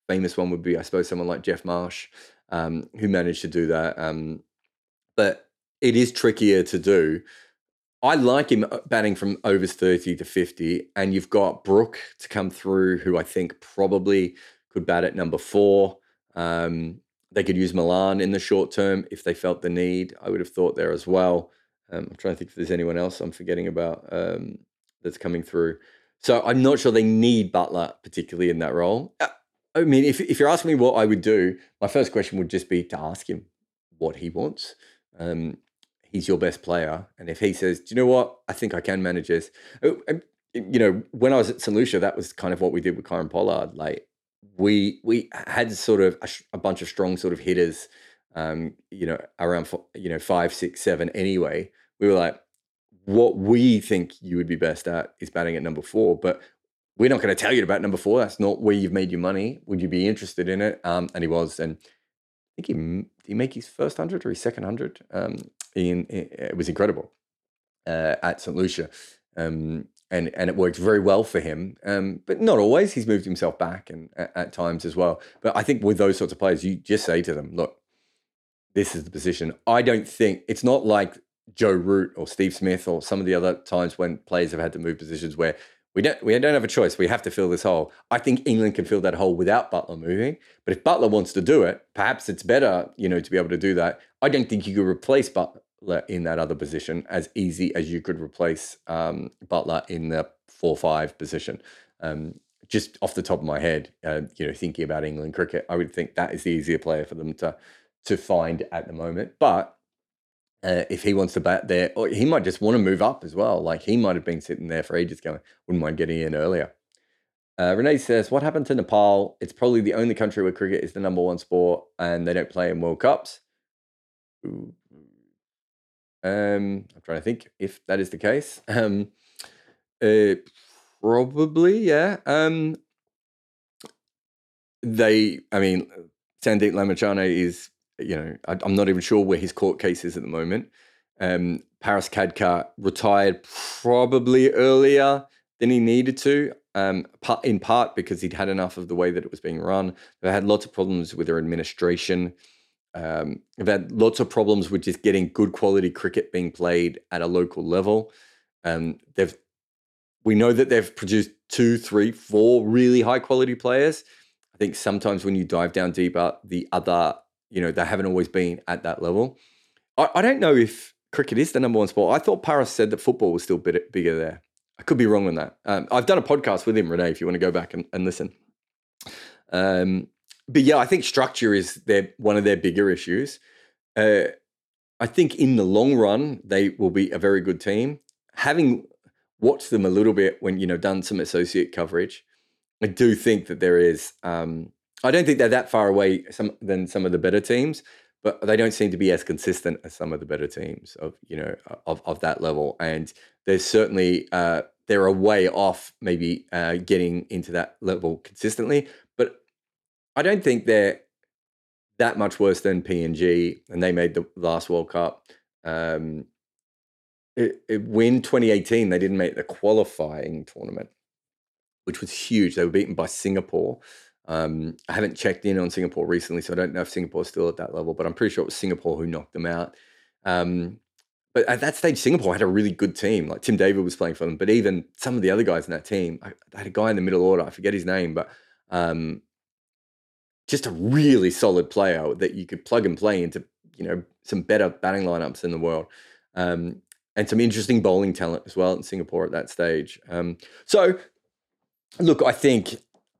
famous one would be, I suppose, someone like Geoff Marsh, um, who managed to do that. Um, but it is trickier to do. I like him uh, batting from overs 30 to 50, and you've got Brook to come through, who I think probably could bat at number four. Um, they could use Malan in the short term if they felt the need. I would have thought there as well. Um, I'm trying to think if there's anyone else I'm forgetting about um, that's coming through. So I'm not sure they need Buttler particularly in that role. I mean, if, if you're asking me what I would do, my first question would just be to ask him what he wants um, he's your best player. And if he says, do you know what? I think I can manage this. Oh, you know, when I was at St. Lucia, that was kind of what we did with Kieron Pollard. Like we we had sort of a, a bunch of strong sort of hitters, um, you know, around you know five, six, seven. Anyway, we were like, what we think you would be best at is batting at number four, but we're not going to tell you about number four. That's not where you've made your money. Would you be interested in it? Um, and he was, and I think he did he make his first hundred or his second hundred. Um, in, it was incredible uh, at St Lucia. Um, and and it worked very well for him. Um, but not always. He's moved himself back and at, at times as well. But I think with those sorts of players, you just say to them, "Look, this is the position." I don't think it's not like Joe Root or Steve Smith or some of the other times when players have had to move positions where we don't we don't have a choice. We have to fill this hole. I think England can fill that hole without Buttler moving. But if Buttler wants to do it, perhaps it's better, you know, to be able to do that. I don't think you could replace Buttler in that other position as easy as you could replace um, Buttler in the four-five position. Um, just off the top of my head, uh, you know, thinking about England cricket, I would think that is the easier player for them to to find at the moment. But uh, if he wants to bat there, or he might just want to move up as well. Like he might have been sitting there for ages going, wouldn't mind getting in earlier. Uh, Renee says, What happened to Nepal? It's probably the only country where cricket is the number one sport and they don't play in World Cups. Um, I'm trying to think if that is the case. [LAUGHS] Um, uh, probably, yeah. Um, they, I mean, Sandeep Lamichhane is you know, I, am not even sure where his court case is at the moment. Um, Paras Khadka retired probably earlier than he needed to, um, in part because he'd had enough of the way that it was being run. They had lots of problems with their administration. Um, they've had lots of problems with just getting good quality cricket being played at a local level. Um, they've we know that they've produced two, three, four really high quality players. I think sometimes when you dive down deeper, the other you know, they haven't always been at that level. I, I don't know if cricket is the number one sport. I thought Paras said that football was still bit, bigger there. I could be wrong on that. Um, I've done a podcast with him, Renee, if you want to go back and, and listen. Um, but yeah, I think structure is their one of their bigger issues. Uh, I think in the long run, they will be a very good team. Having watched them a little bit when you know done some associate coverage, I do think that there is um, I don't think they're that far away some, than some of the better teams, but they don't seem to be as consistent as some of the better teams of you know of of that level. And there's certainly uh, they're a way off maybe uh, getting into that level consistently, but I don't think they're that much worse than PNG, and they made the last World Cup. Um, it, it win 2018, they didn't make the qualifying tournament, which was huge. They were beaten by Singapore. Um, I haven't checked in on Singapore recently, so I don't know if Singapore's still at that level, but I'm pretty sure it was Singapore who knocked them out. Um, but at that stage, Singapore had a really good team. Like Tim David was playing for them, but even some of the other guys in that team, I, I had a guy in the middle order, I forget his name, but um, just a really solid player that you could plug and play into, you know, some better batting lineups in the world. Um, and some interesting bowling talent as well in Singapore at that stage. Um, so, look, I think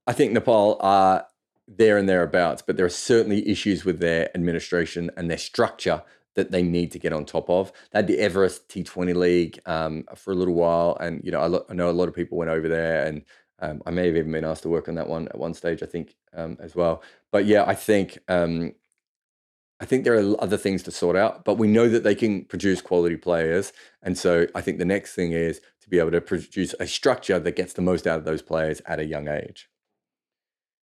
I think Nepal are there and thereabouts, but there are certainly issues with their administration and their structure that they need to get on top of. They had the Everest T20 League um, for a little while, and you know I, lo- I, know a lot of people went over there, and um, I may have even been asked to work on that one at one stage, I think, um, as well. But yeah, I think um, I think there are other things to sort out, but we know that they can produce quality players, and so I think the next thing is to be able to produce a structure that gets the most out of those players at a young age.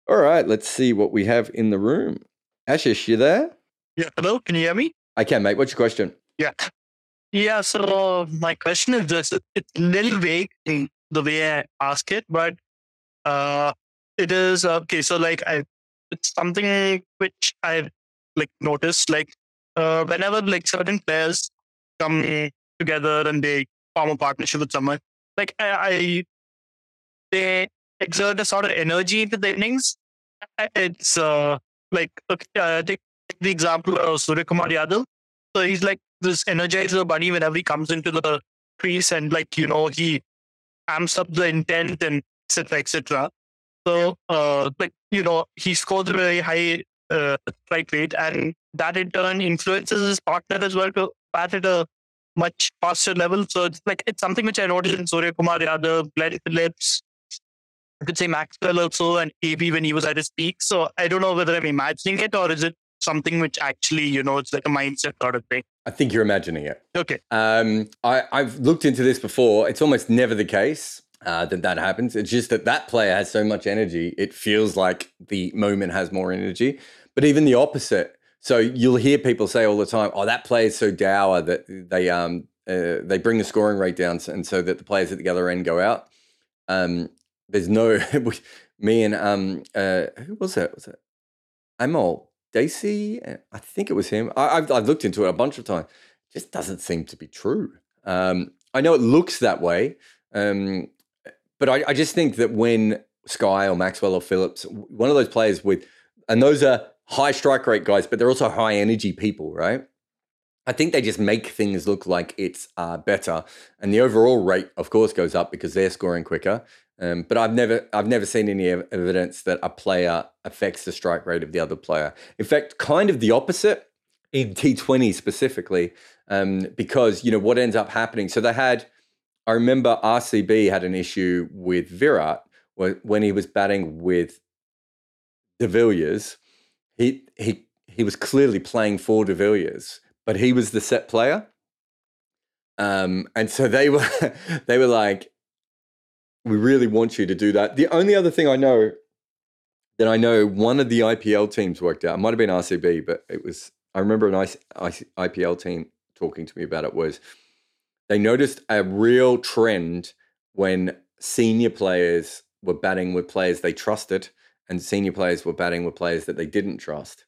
All right, let's see what we have in the room. Ashish, you there? Yeah, hello, can you hear me? I can, mate. What's your question? Yeah. Yeah, so my question is just it's a little vague in the way I ask it, but uh it is okay, so like I it's something which I've like noticed like uh whenever like certain players come together and they form a partnership with someone, like I, I they exert a sort of energy into the innings. It's uh, like uh, take the example of Suryakumar Yadav. So he's like this energizer bunny whenever he comes into the crease and like you know he amps up the intent and etc etc. So uh, like you know he scores a very high uh, strike rate and that in turn influences his partner as well to bat at a much faster level. So it's like it's something which I noticed in Suryakumar Yadav, Glenn Phillips, I could say Maxwell also and AB when he was at his peak. So I don't know whether I'm imagining it or is it something which actually, you know, it's like a mindset sort of thing. I think you're imagining it. Okay. Um, I, I've looked into this before. It's almost never the case. Uh, that that happens. It's just that that player has so much energy. It feels like the moment has more energy. But even the opposite. So you'll hear people say all the time, "Oh, that player is so dour that they um uh, they bring the scoring rate down, and so that the players at the other end go out. Um, there's no [LAUGHS] me and um uh, who was that? Was it Amol Desai? I think it was him. I, have I've looked into it a bunch of times. Just doesn't seem to be true. Um, I know it looks that way, um, but I, I just think that when Sky or Maxwell or Phillips, one of those players with, and those are high strike rate guys, but they're also high energy people, right? I think they just make things look like it's uh, better, and the overall rate, of course, goes up because they're scoring quicker. Um, but I've never, I've never seen any evidence that a player affects the strike rate of the other player. In fact, kind of the opposite in T20 specifically, um, because you know what ends up happening. So they had, I remember RCB had an issue with Virat when he was batting with De Villiers. He he he was clearly playing for De Villiers but he was the set player. Um, and so they were [LAUGHS] they were like, we really want you to do that. The only other thing I know that I know one of the IPL teams worked out, it might have been RCB, but it was I remember an IPL team talking to me about it was they noticed a real trend when senior players were batting with players they trusted and senior players were batting with players that they didn't trust,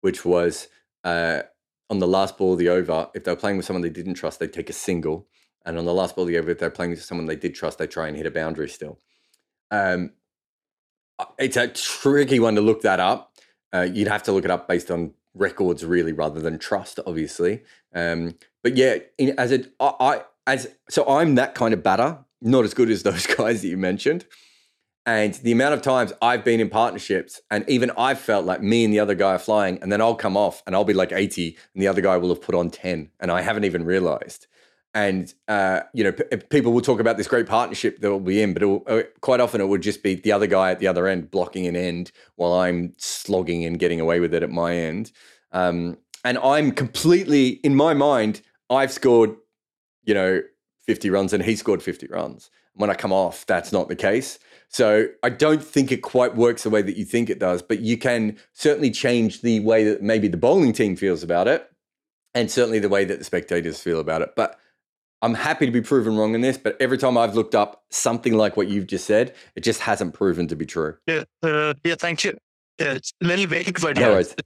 which was uh, on the last ball of the over, if they're playing with someone they didn't trust, they'd take a single. And on the last ball of the over, if they're playing with someone they did trust, they try and hit a boundary still. Um, uh, it's a tricky one to look that up. Uh, you'd have to look it up based on records, really, rather than trust, obviously. Um, but yeah, in, as a, I, I, as so I'm that kind of batter, not as good as [LAUGHS] those guys that you mentioned. And the amount of times I've been in partnerships and even I've felt like me and the other guy are flying and then I'll come off and I'll be like 80 and the other guy will have put on 10 and I haven't even realized. And, uh, you know, p- people will talk about this great partnership that we'll be in, but will, uh, quite often it would just be the other guy at the other end blocking an end while I'm slogging and getting away with it at my end. Um, and I'm completely, in my mind, I've scored, you know, 50 runs and he scored 50 runs. When I come off, that's not the case. So I don't think it quite works the way that you think it does, but you can certainly change the way that maybe the bowling team feels about it and certainly the way that the spectators feel about it. But I'm happy to be proven wrong in this, but every time I've looked up something like what you've just said, it just hasn't proven to be true. Yeah, uh, yeah, thank you. Yeah, it's a little vague, but no yeah. Worries.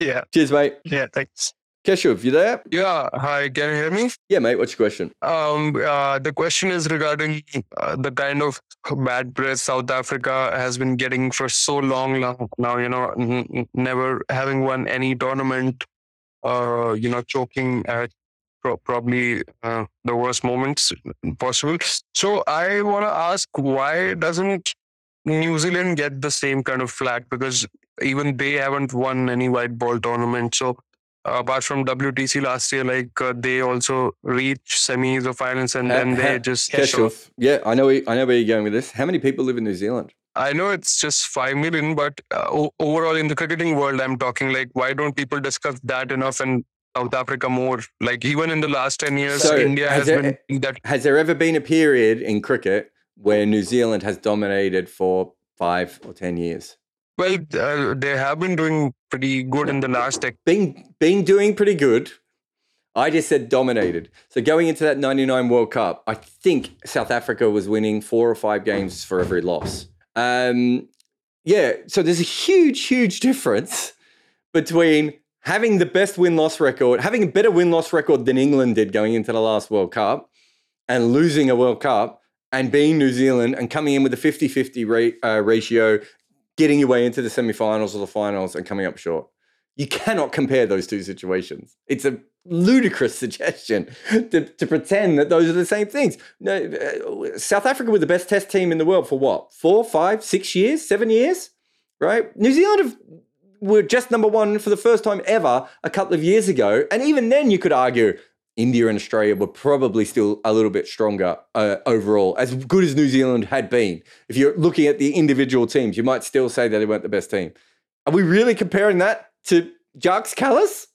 Yeah. Cheers, mate. Yeah, thanks. Keshuv, you there? Yeah. Hi, can you hear me? Yeah, mate. What's your question? Um, uh, the question is regarding uh, the kind of bad press South Africa has been getting for so long now. You know, n- never having won any tournament. Uh, you know, choking at pro- probably uh, the worst moments possible. So I want to ask, why doesn't New Zealand get the same kind of flag? Because even they haven't won any white ball tournament. So apart from WTC last year, like uh, they also reach semis or finals, and then they just Keshuv. Yeah, I know. I know where you're going with this. How many people live in New Zealand? I know it's just five million, but uh, overall in the cricketing world, I'm talking like, why don't people discuss that enough and South Africa more? Like even in the last ten years, so India has, has there, been that. Has there ever been a period in cricket where New Zealand has dominated for five or ten years? Well, uh, they have been doing pretty good in the last. Tech. Been been doing pretty good. I just said dominated. So going into that 99 World Cup, I think South Africa was winning four or five games for every loss. Um, yeah, so there's a huge, huge difference between having the best win loss record, having a better win loss record than England did going into the last World Cup, and losing a World Cup, and being New Zealand and coming in with a 50 50 rate, uh, ratio, getting your way into the semi-finals or the finals and coming up short. You cannot compare those two situations. It's a ludicrous [LAUGHS] suggestion to, to pretend that those are the same things. No, uh, South Africa were the best test team in the world for what? Four, five, six years, seven years, right? New Zealand have, were just number one for the first time ever a couple of years ago, and even then you could argue India and Australia were probably still a little bit stronger uh, overall, as good as New Zealand had been. If you're looking at the individual teams, you might still say that they weren't the best team. Are we really comparing that to Jacques Kallis?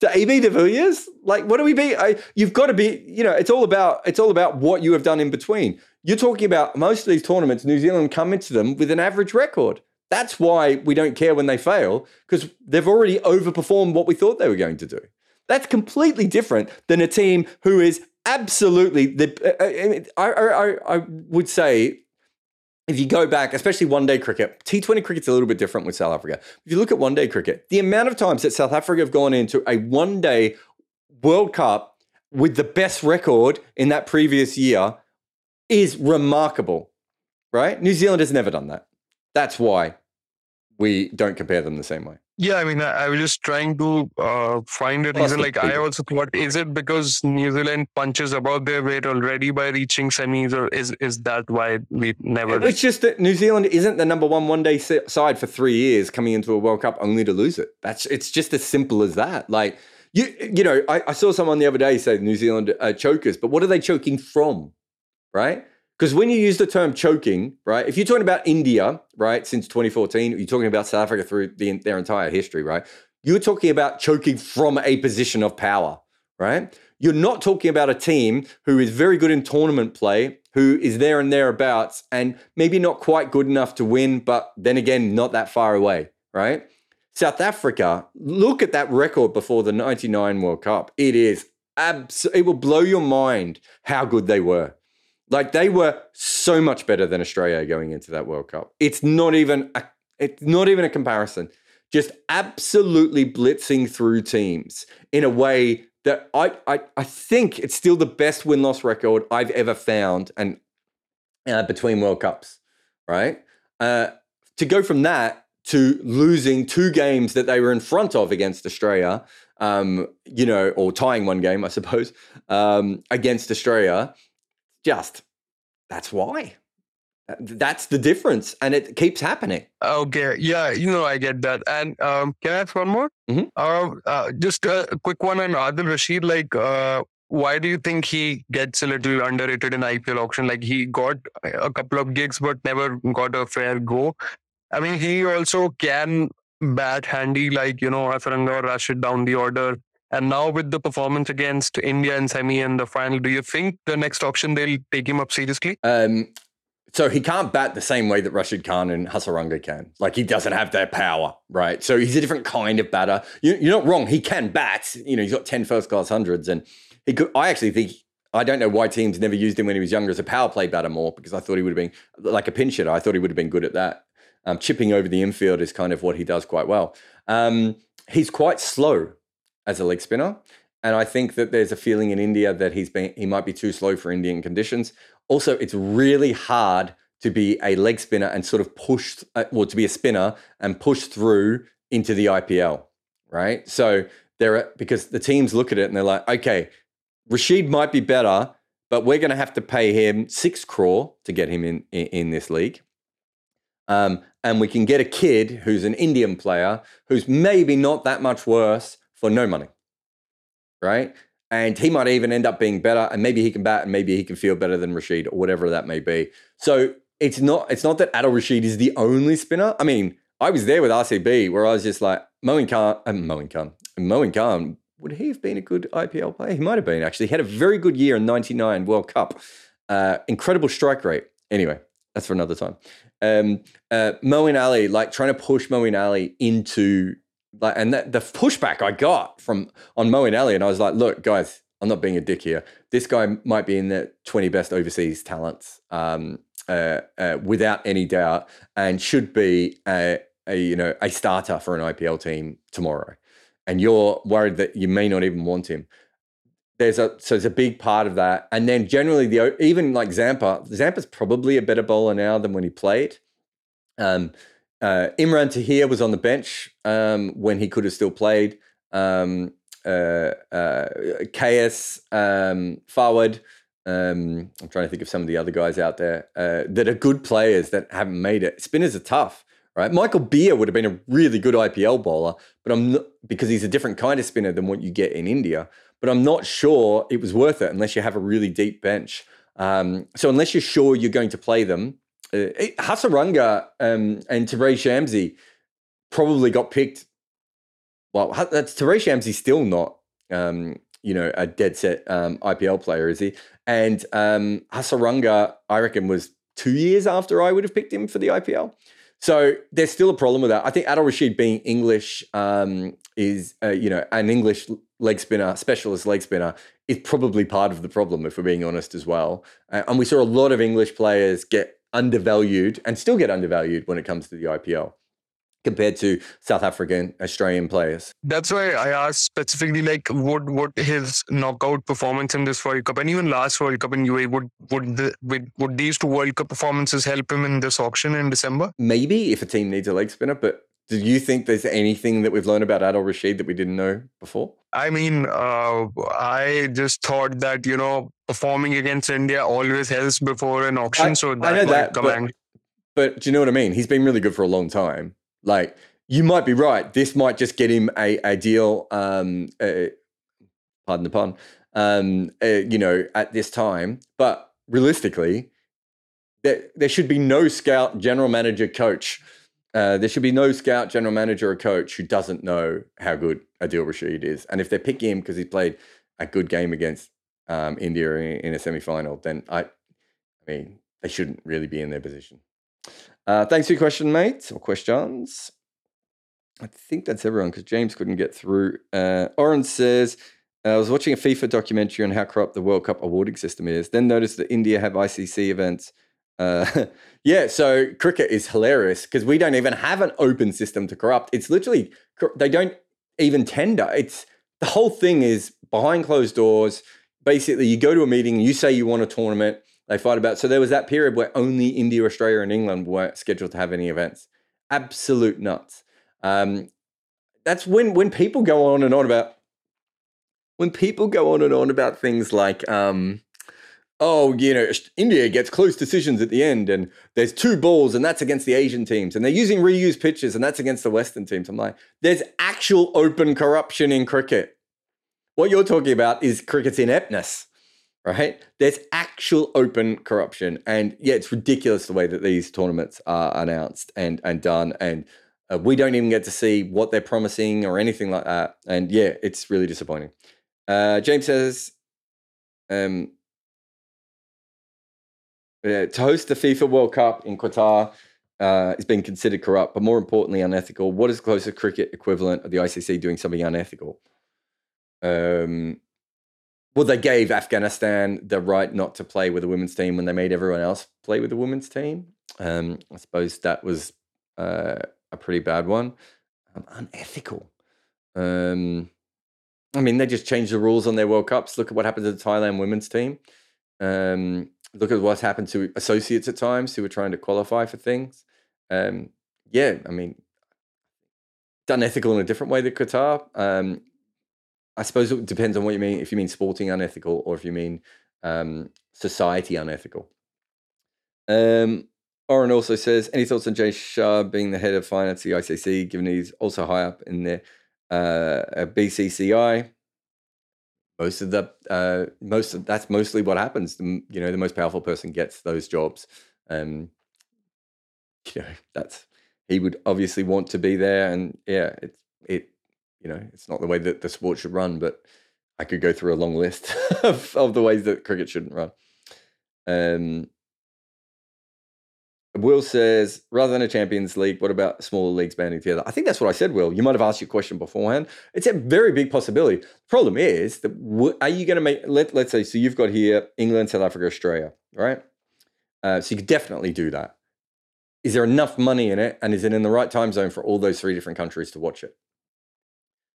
to AB de Villiers? Like, what do we be? I, you've got to be, you know, it's all about it's all about what you have done in between. You're talking about most of these tournaments, New Zealand come into them with an average record. That's why we don't care when they fail, because they've already overperformed what we thought they were going to do. That's completely different than a team who is absolutely the. Uh, I, I, I would say if you go back, especially one day cricket, T20 cricket's a little bit different with South Africa. If you look at one day cricket, the amount of times that South Africa have gone into a one day World Cup with the best record in that previous year is remarkable, right? New Zealand has never done that. That's why we don't compare them the same way. Yeah, I mean, I, I was just trying to uh, find a reason. Like, I also thought, is it because New Zealand punches above their weight already by reaching semis, or is is that why we never? It's just that New Zealand isn't the number one one day side for three years, coming into a World Cup only to lose it. That's it's just as simple as that. Like you, you know, I, I saw someone the other day say New Zealand uh, chokers, but what are they choking from, right? Because when you use the term choking, right, if you're talking about India, right, since 2014, you're talking about South Africa through the, their entire history, right? You're talking about choking from a position of power, right? You're not talking about a team who is very good in tournament play, who is there and thereabouts, and maybe not quite good enough to win, but then again, not that far away, right? South Africa, look at that record before the 99 World Cup. It is abs- it will blow your mind how good they were. Like they were so much better than Australia going into that World Cup. It's not even a, it's not even a comparison. Just absolutely blitzing through teams in a way that I I, I think it's still the best win loss record I've ever found and uh, between World Cups, right? Uh, to go from that to losing two games that they were in front of against Australia, um, you know, or tying one game, I suppose, um, against Australia just that's why. Uh, that's the difference, and it keeps happening. Okay, yeah, you know I get that. And um, can I ask one more? Mm-hmm. Uh, uh, just a quick one on Adil Rashid. Like, uh, why do you think he gets a little underrated in IPL auction? Like, he got a couple of gigs, but never got a fair go. I mean, he also can bat handy, like you know, Hasaranga or Rashid down the order. And now with the performance against India in semi and the final, do you think the next option they'll take him up seriously? Um, so he can't bat the same way that Rashid Khan and Hasaranga can. Like he doesn't have that power, right? So he's a different kind of batter. You, are not wrong. He can bat. You know, he's got 10 first class hundreds. And he could, I actually think, I don't know why teams never used him when he was younger as a power play batter more because I thought he would have been like a pinch hitter. I thought he would have been good at that. Um, chipping over the infield is kind of what he does quite well. Um, he's quite slow as a leg spinner. And I think that there's a feeling in India that he's been he might be too slow for Indian conditions. Also, it's really hard to be a leg spinner and sort of push, uh, well, to be a spinner and push through into the IPL, right? So there are because the teams look at it and they're like, okay, Rashid might be better, but we're going to have to pay him six crore to get him in in, in this league. Um, and we can get a kid who's an Indian player who's maybe not that much worse for no money, right? And he might even end up being better, and maybe he can bat, and maybe he can feel better than Rashid, or whatever that may be. So it's not it's not that Adil Rashid is the only spinner. I mean, I was there with RCB where I was just like Moeen Khan, uh, Moeen Khan, Moeen Khan. Would he have been a good IPL player? He might have been actually. He had a very good year in '99 World Cup. Uh, incredible strike rate. Anyway, that's for another time. Um, uh, Moeen Ali, like trying to push Moeen Ali into like, and that, the pushback I got from on Moeen Ali, and I was like, look, guys, I'm not being a dick here. This guy might be in the 20 best overseas talents, um, uh, uh, without any doubt, and should be a, a you know a starter for an IPL team tomorrow. And you're worried that you may not even want him. There's a so there's a big part of that, and then generally the even like Zampa, Zampa's probably a better bowler now than when he played. Um, uh, Imran Tahir was on the bench um, when he could have still played. Um, uh, uh, KS um, forward. Um, I'm trying to think of some of the other guys out there uh, that are good players that haven't made it. Spinners are tough, right? Michael Beer would have been a really good IPL bowler, but I'm not because he's a different kind of spinner than what you get in India. But I'm not sure it was worth it unless you have a really deep bench. Um, so unless you're sure you're going to play them, uh, Hasaranga um, and Tabraiz Shamsi probably got picked. Well, that's Tabraiz Shamsi still not, um, you know, a dead set um, IPL player, is he? And um, Hasaranga, I reckon, was two years after I would have picked him for the IPL. So there's still a problem with that. I think Adil Rashid being English um, is, uh, you know, an English leg spinner, specialist leg spinner, is probably part of the problem, if we're being honest as well. Uh, and we saw a lot of English players get undervalued and still get undervalued when it comes to the IPL compared to South African, Australian players. That's why I asked specifically, like, would would his knockout performance in this World Cup and even last World Cup in UAE would would the, would, would these two World Cup performances help him in this auction in December? Maybe if a team needs a leg spinner, but do you think there's anything that we've learned about Adil Rashid that we didn't know before? I mean, uh, I just thought that you know performing against India always helps before an auction, I, so that I know that, come but, but do you know what I mean? He's been really good for a long time. Like you might be right. This might just get him a, a deal. Um, uh, pardon the pun. Um, uh, you know, at this time, but realistically, there there should be no scout, general manager, coach. Uh, there should be no scout, general manager, or coach who doesn't know how good Adil Rashid is. And if they're picking him because he played a good game against um, India in, a semi final, then I, I mean, they shouldn't really be in their position. Uh, thanks for your question, mate, or questions. I think that's everyone because James couldn't get through. Uh, Oren says, I was watching a FIFA documentary on how corrupt the World Cup awarding system is, then noticed that India have ICC events. Uh, [LAUGHS] yeah, so cricket is hilarious because we don't even have an open system to corrupt. It's literally, they don't even tender. It's the whole thing is behind closed doors. Basically, you go to a meeting, you say you want a tournament, they fight about. So there was that period where only India, Australia, and England weren't scheduled to have any events. Absolute nuts. Um, that's when when people go on and on about when people go on and on about things like um, oh you know india gets close decisions at the end and there's two balls and that's against the asian teams and they're using reused pitches and that's against the western teams i'm like there's actual open corruption in cricket what you're talking about is cricket's ineptness right there's actual open corruption and yeah it's ridiculous the way that these tournaments are announced and and done and uh, we don't even get to see what they're promising or anything like that. And yeah, it's really disappointing. Uh, James says, um, to host the FIFA World Cup in Qatar uh, is being considered corrupt, but more importantly, unethical. What is the closest cricket equivalent of the ICC doing something unethical? Um, well, they gave Afghanistan the right not to play with the women's team when they made everyone else play with the women's team. Um, I suppose that was uh, a pretty bad one. Um, unethical. Um, I mean, they just changed the rules on their World Cups. Look at what happened to the Thailand women's team. Um, look at what's happened to associates at times who were trying to qualify for things. Um, yeah, I mean, it's unethical in a different way than Qatar. Um, I suppose it depends on what you mean. If you mean sporting unethical, or if you mean um, society unethical. Um, Oren also says, any thoughts on Jay Shah being the head of finance at the ICC, given he's also high up in the uh, BCCI? Most of the uh, most of, that's mostly what happens. The, you know, the most powerful person gets those jobs. Um, [LAUGHS] you know, that's he would obviously want to be there, and yeah, it's it. You know, it's not the way that the sport should run, but I could go through a long list [LAUGHS] of, of the ways that cricket shouldn't run. Um, Will says, rather than a Champions League, what about smaller leagues banding together? I think that's what I said, Will. You might have asked your question beforehand. It's a very big possibility. The problem is that are you going to make, let, let's say, so you've got here England, South Africa, Australia, right? Uh, so you could definitely do that. Is there enough money in it? And is it in the right time zone for all those three different countries to watch it?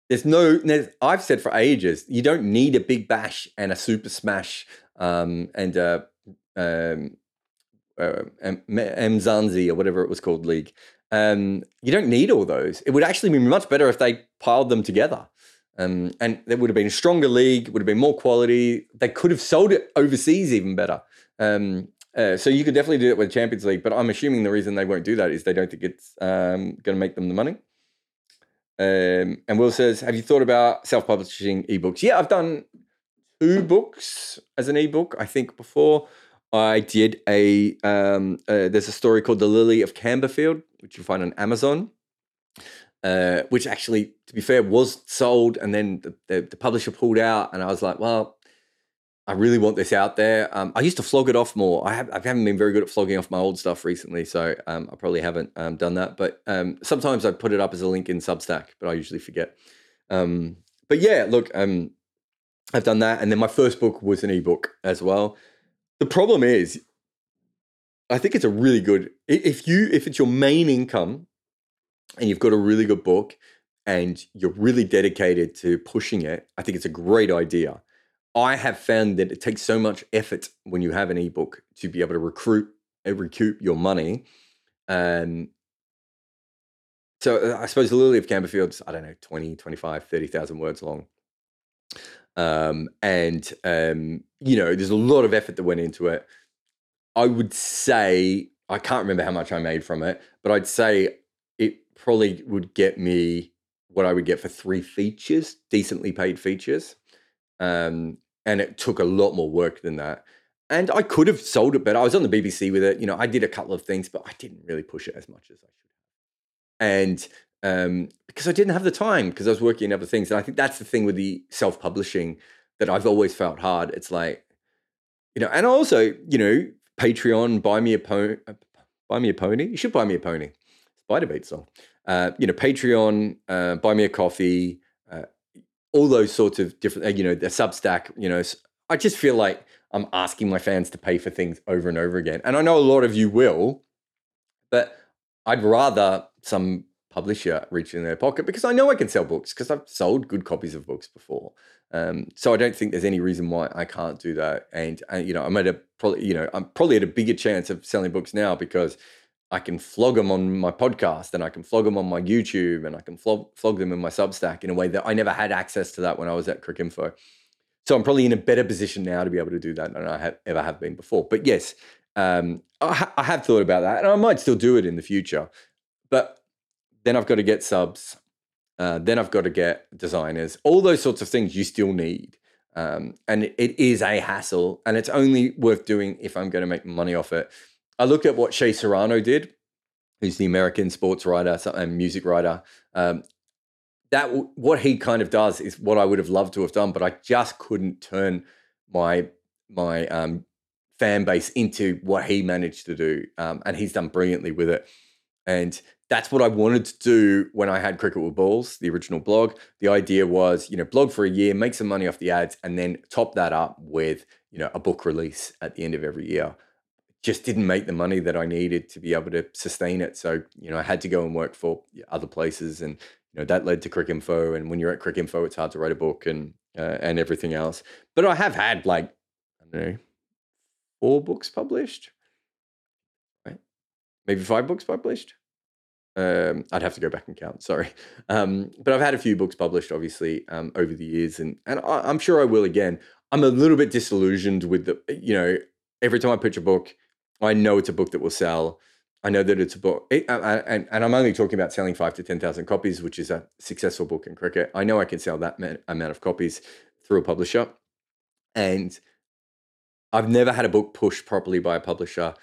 There's no, there's, I've said for ages, you don't need a big bash and a super smash um, and a, um, uh, Mzansi or whatever it was called league. Um, you don't need all those. It would actually be much better if they piled them together. Um, and there would have been a stronger league, would have been more quality. They could have sold it overseas even better. Um, uh, so you could definitely do it with Champions League, but I'm assuming the reason they won't do that is they don't think it's um, going to make them the money. Um, and Will says, "Have you thought about self-publishing ebooks?" Yeah, I've done two books as an ebook. I think before. I did a um, uh, there's a story called the Lily of Camberfield, which you find on Amazon, uh, which actually, to be fair, was sold, and then the, the, the, publisher pulled out, and I was like, well, I really want this out there. Um, I used to flog it off more. I, have, haven't been very good at flogging off my old stuff recently, so um, I probably haven't um, done that. But um, sometimes I put it up as a link in Substack, but I usually forget. Um, but yeah, look, um, I've done that, and then my first book was an ebook as well. The problem is, I think it's a really good if you if it's your main income, and you've got a really good book, and you're really dedicated to pushing it. I think it's a great idea. I have found that it takes so much effort when you have an ebook to be able to recruit recoup your money. Um, so uh, I suppose Lily of Camberfield's, I don't know, 20, 25, 30,000 words long. Um, and, um, you know, there's a lot of effort that went into it. I would say, I can't remember how much I made from it, but I'd say it probably would get me what I would get for three features, decently paid features. Um, and it took a lot more work than that. And I could have sold it but I was on the BBC with it. You know, I did a couple of things, but I didn't really push it as much as I should have. and um, because I didn't have the time because I was working other things. And I think that's the thing with the self publishing that I've always felt hard. It's like, you know, and also, you know, Patreon, buy me a pony, uh, buy me a pony. You should buy me a pony. Spiderbait song. Uh, you know, Patreon, uh, buy me a coffee, uh, all those sorts of different, uh, you know, the Substack. You know, I just feel like I'm asking my fans to pay for things over and over again, and I know a lot of you will, but I'd rather some publisher reach in their pocket because I know I can sell books because I've sold good copies of books before. Um, so I don't think there's any reason why I can't do that. And, and uh, you know, I'm at a probably you know I'm probably at a bigger chance of selling books now because I can flog them on my podcast and I can flog them on my YouTube and I can flog, flog them in my Substack in a way that I never had access to that when I was at Cricinfo. So I'm probably in a better position now to be able to do that than I have, ever have been before. But yes, um, I, ha- I have thought about that and I might still do it in the future. But then I've got to get subs. Uh, then I've got to get designers. All those sorts of things you still need. Um, and it is a hassle, and it's only worth doing if I'm going to make money off it. I looked at what Shea Serrano did, who's the American sports writer and music writer. Um, that what he kind of does is what I would have loved to have done, but I just couldn't turn my my um, fan base into what he managed to do, um, and he's done brilliantly with it. And that's what I wanted to do when I had Cricket with Balls, the original blog. The idea was, you know, blog for a year, make some money off the ads, and then top that up with, you know, a book release at the end of every year. Just didn't make the money that I needed to be able to sustain it. So, you know, I had to go and work for other places, and you know that led to Cricinfo. And when you're at Cricinfo, it's hard to write a book and uh, and everything else. But I have had like I don't know four books published, right? Maybe five books published um, I'd have to go back and count. Sorry, [LAUGHS] um, but I've had a few books published, obviously, um, over the years, and and I, am sure I will again. I'm a little bit disillusioned with the, you know, every time I pitch a book, I know it's a book that will sell. I know that it's a book, it, and and I'm only talking about selling five to ten thousand copies, which is a successful book in cricket. I know I can sell that amount of copies through a publisher, and I've never had a book pushed properly by a publisher.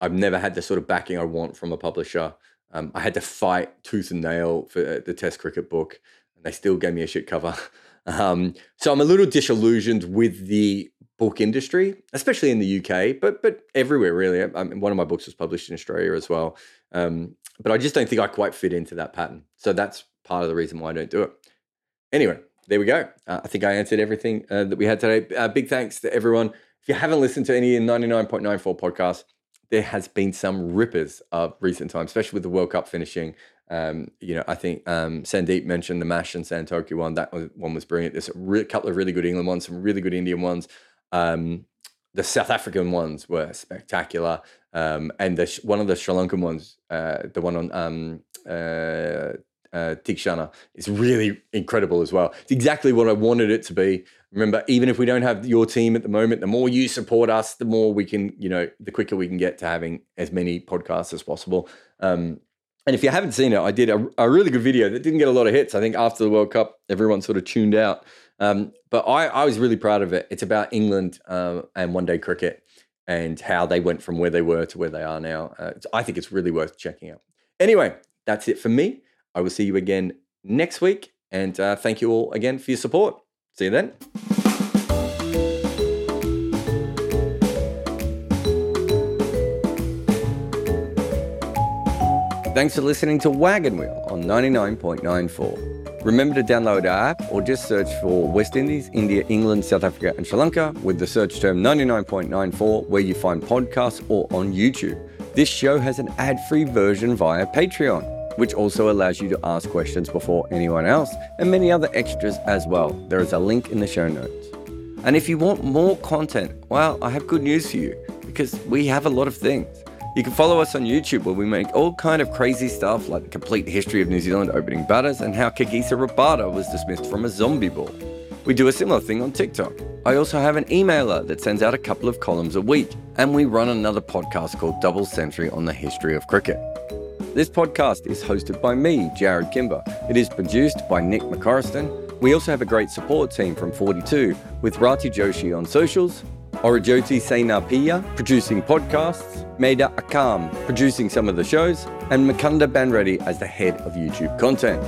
I've never had the sort of backing I want from a publisher. Um, I had to fight tooth and nail for uh, the Test cricket book, and they still gave me a shit cover. [LAUGHS] Um, so I'm a little disillusioned with the book industry, especially in the UK, but but everywhere really. I mean, one of my books was published in Australia as well, um, but I just don't think I quite fit into that pattern. So that's part of the reason why I don't do it. Anyway, there we go. Uh, I think I answered everything uh, that we had today. Uh, big thanks to everyone. If you haven't listened to any 99.94 podcasts, there has been some rippers of recent times, especially with the World Cup finishing. Um, you know, I think um, Sandeep mentioned the Mash and Santoki one. That one was brilliant. There's a re- couple of really good England ones, some really good Indian ones. Um, the South African ones were spectacular, um, and the, one of the Sri Lankan ones, uh, the one on um, uh, uh, Theekshana, is really incredible as well. It's exactly what I wanted it to be. Remember, even if we don't have your team at the moment, the more you support us, the more we can, you know, the quicker we can get to having as many podcasts as possible. Um, and if you haven't seen it, I did a, a, really good video that didn't get a lot of hits. I think after the World Cup, everyone sort of tuned out. Um, but I, I, was really proud of it. It's about England um, and one day cricket and how they went from where they were to where they are now. Uh, I think it's really worth checking out. Anyway, that's it for me. I will see you again next week. And uh, thank you all again for your support. See you then. Thanks for listening to Wagon Wheel on 99.94. Remember to download our app or just search for West Indies, India, England, South Africa, and Sri Lanka with the search term 99.94 where you find podcasts or on YouTube. This show has an ad free version via Patreon, which also allows you to ask questions before anyone else and many other extras as well. There is a link in the show notes. And if you want more content, well, I have good news for you because we have a lot of things. You can follow us on YouTube where we make all kind of crazy stuff like the complete history of New Zealand opening batters and how Kagiso Rabada was dismissed from a zombie ball. We do a similar thing on TikTok. I also have an emailer that sends out a couple of columns a week, and we run another podcast called Double Century on the history of cricket. This podcast is hosted by me, Jarrod Kimber. It is produced by Nick McCorriston. We also have a great support team from 42 with Rati Joshi on socials, Orajoti Sainapia producing podcasts, Maida Akam producing some of the shows, and Makunda Banreddy as the head of YouTube content.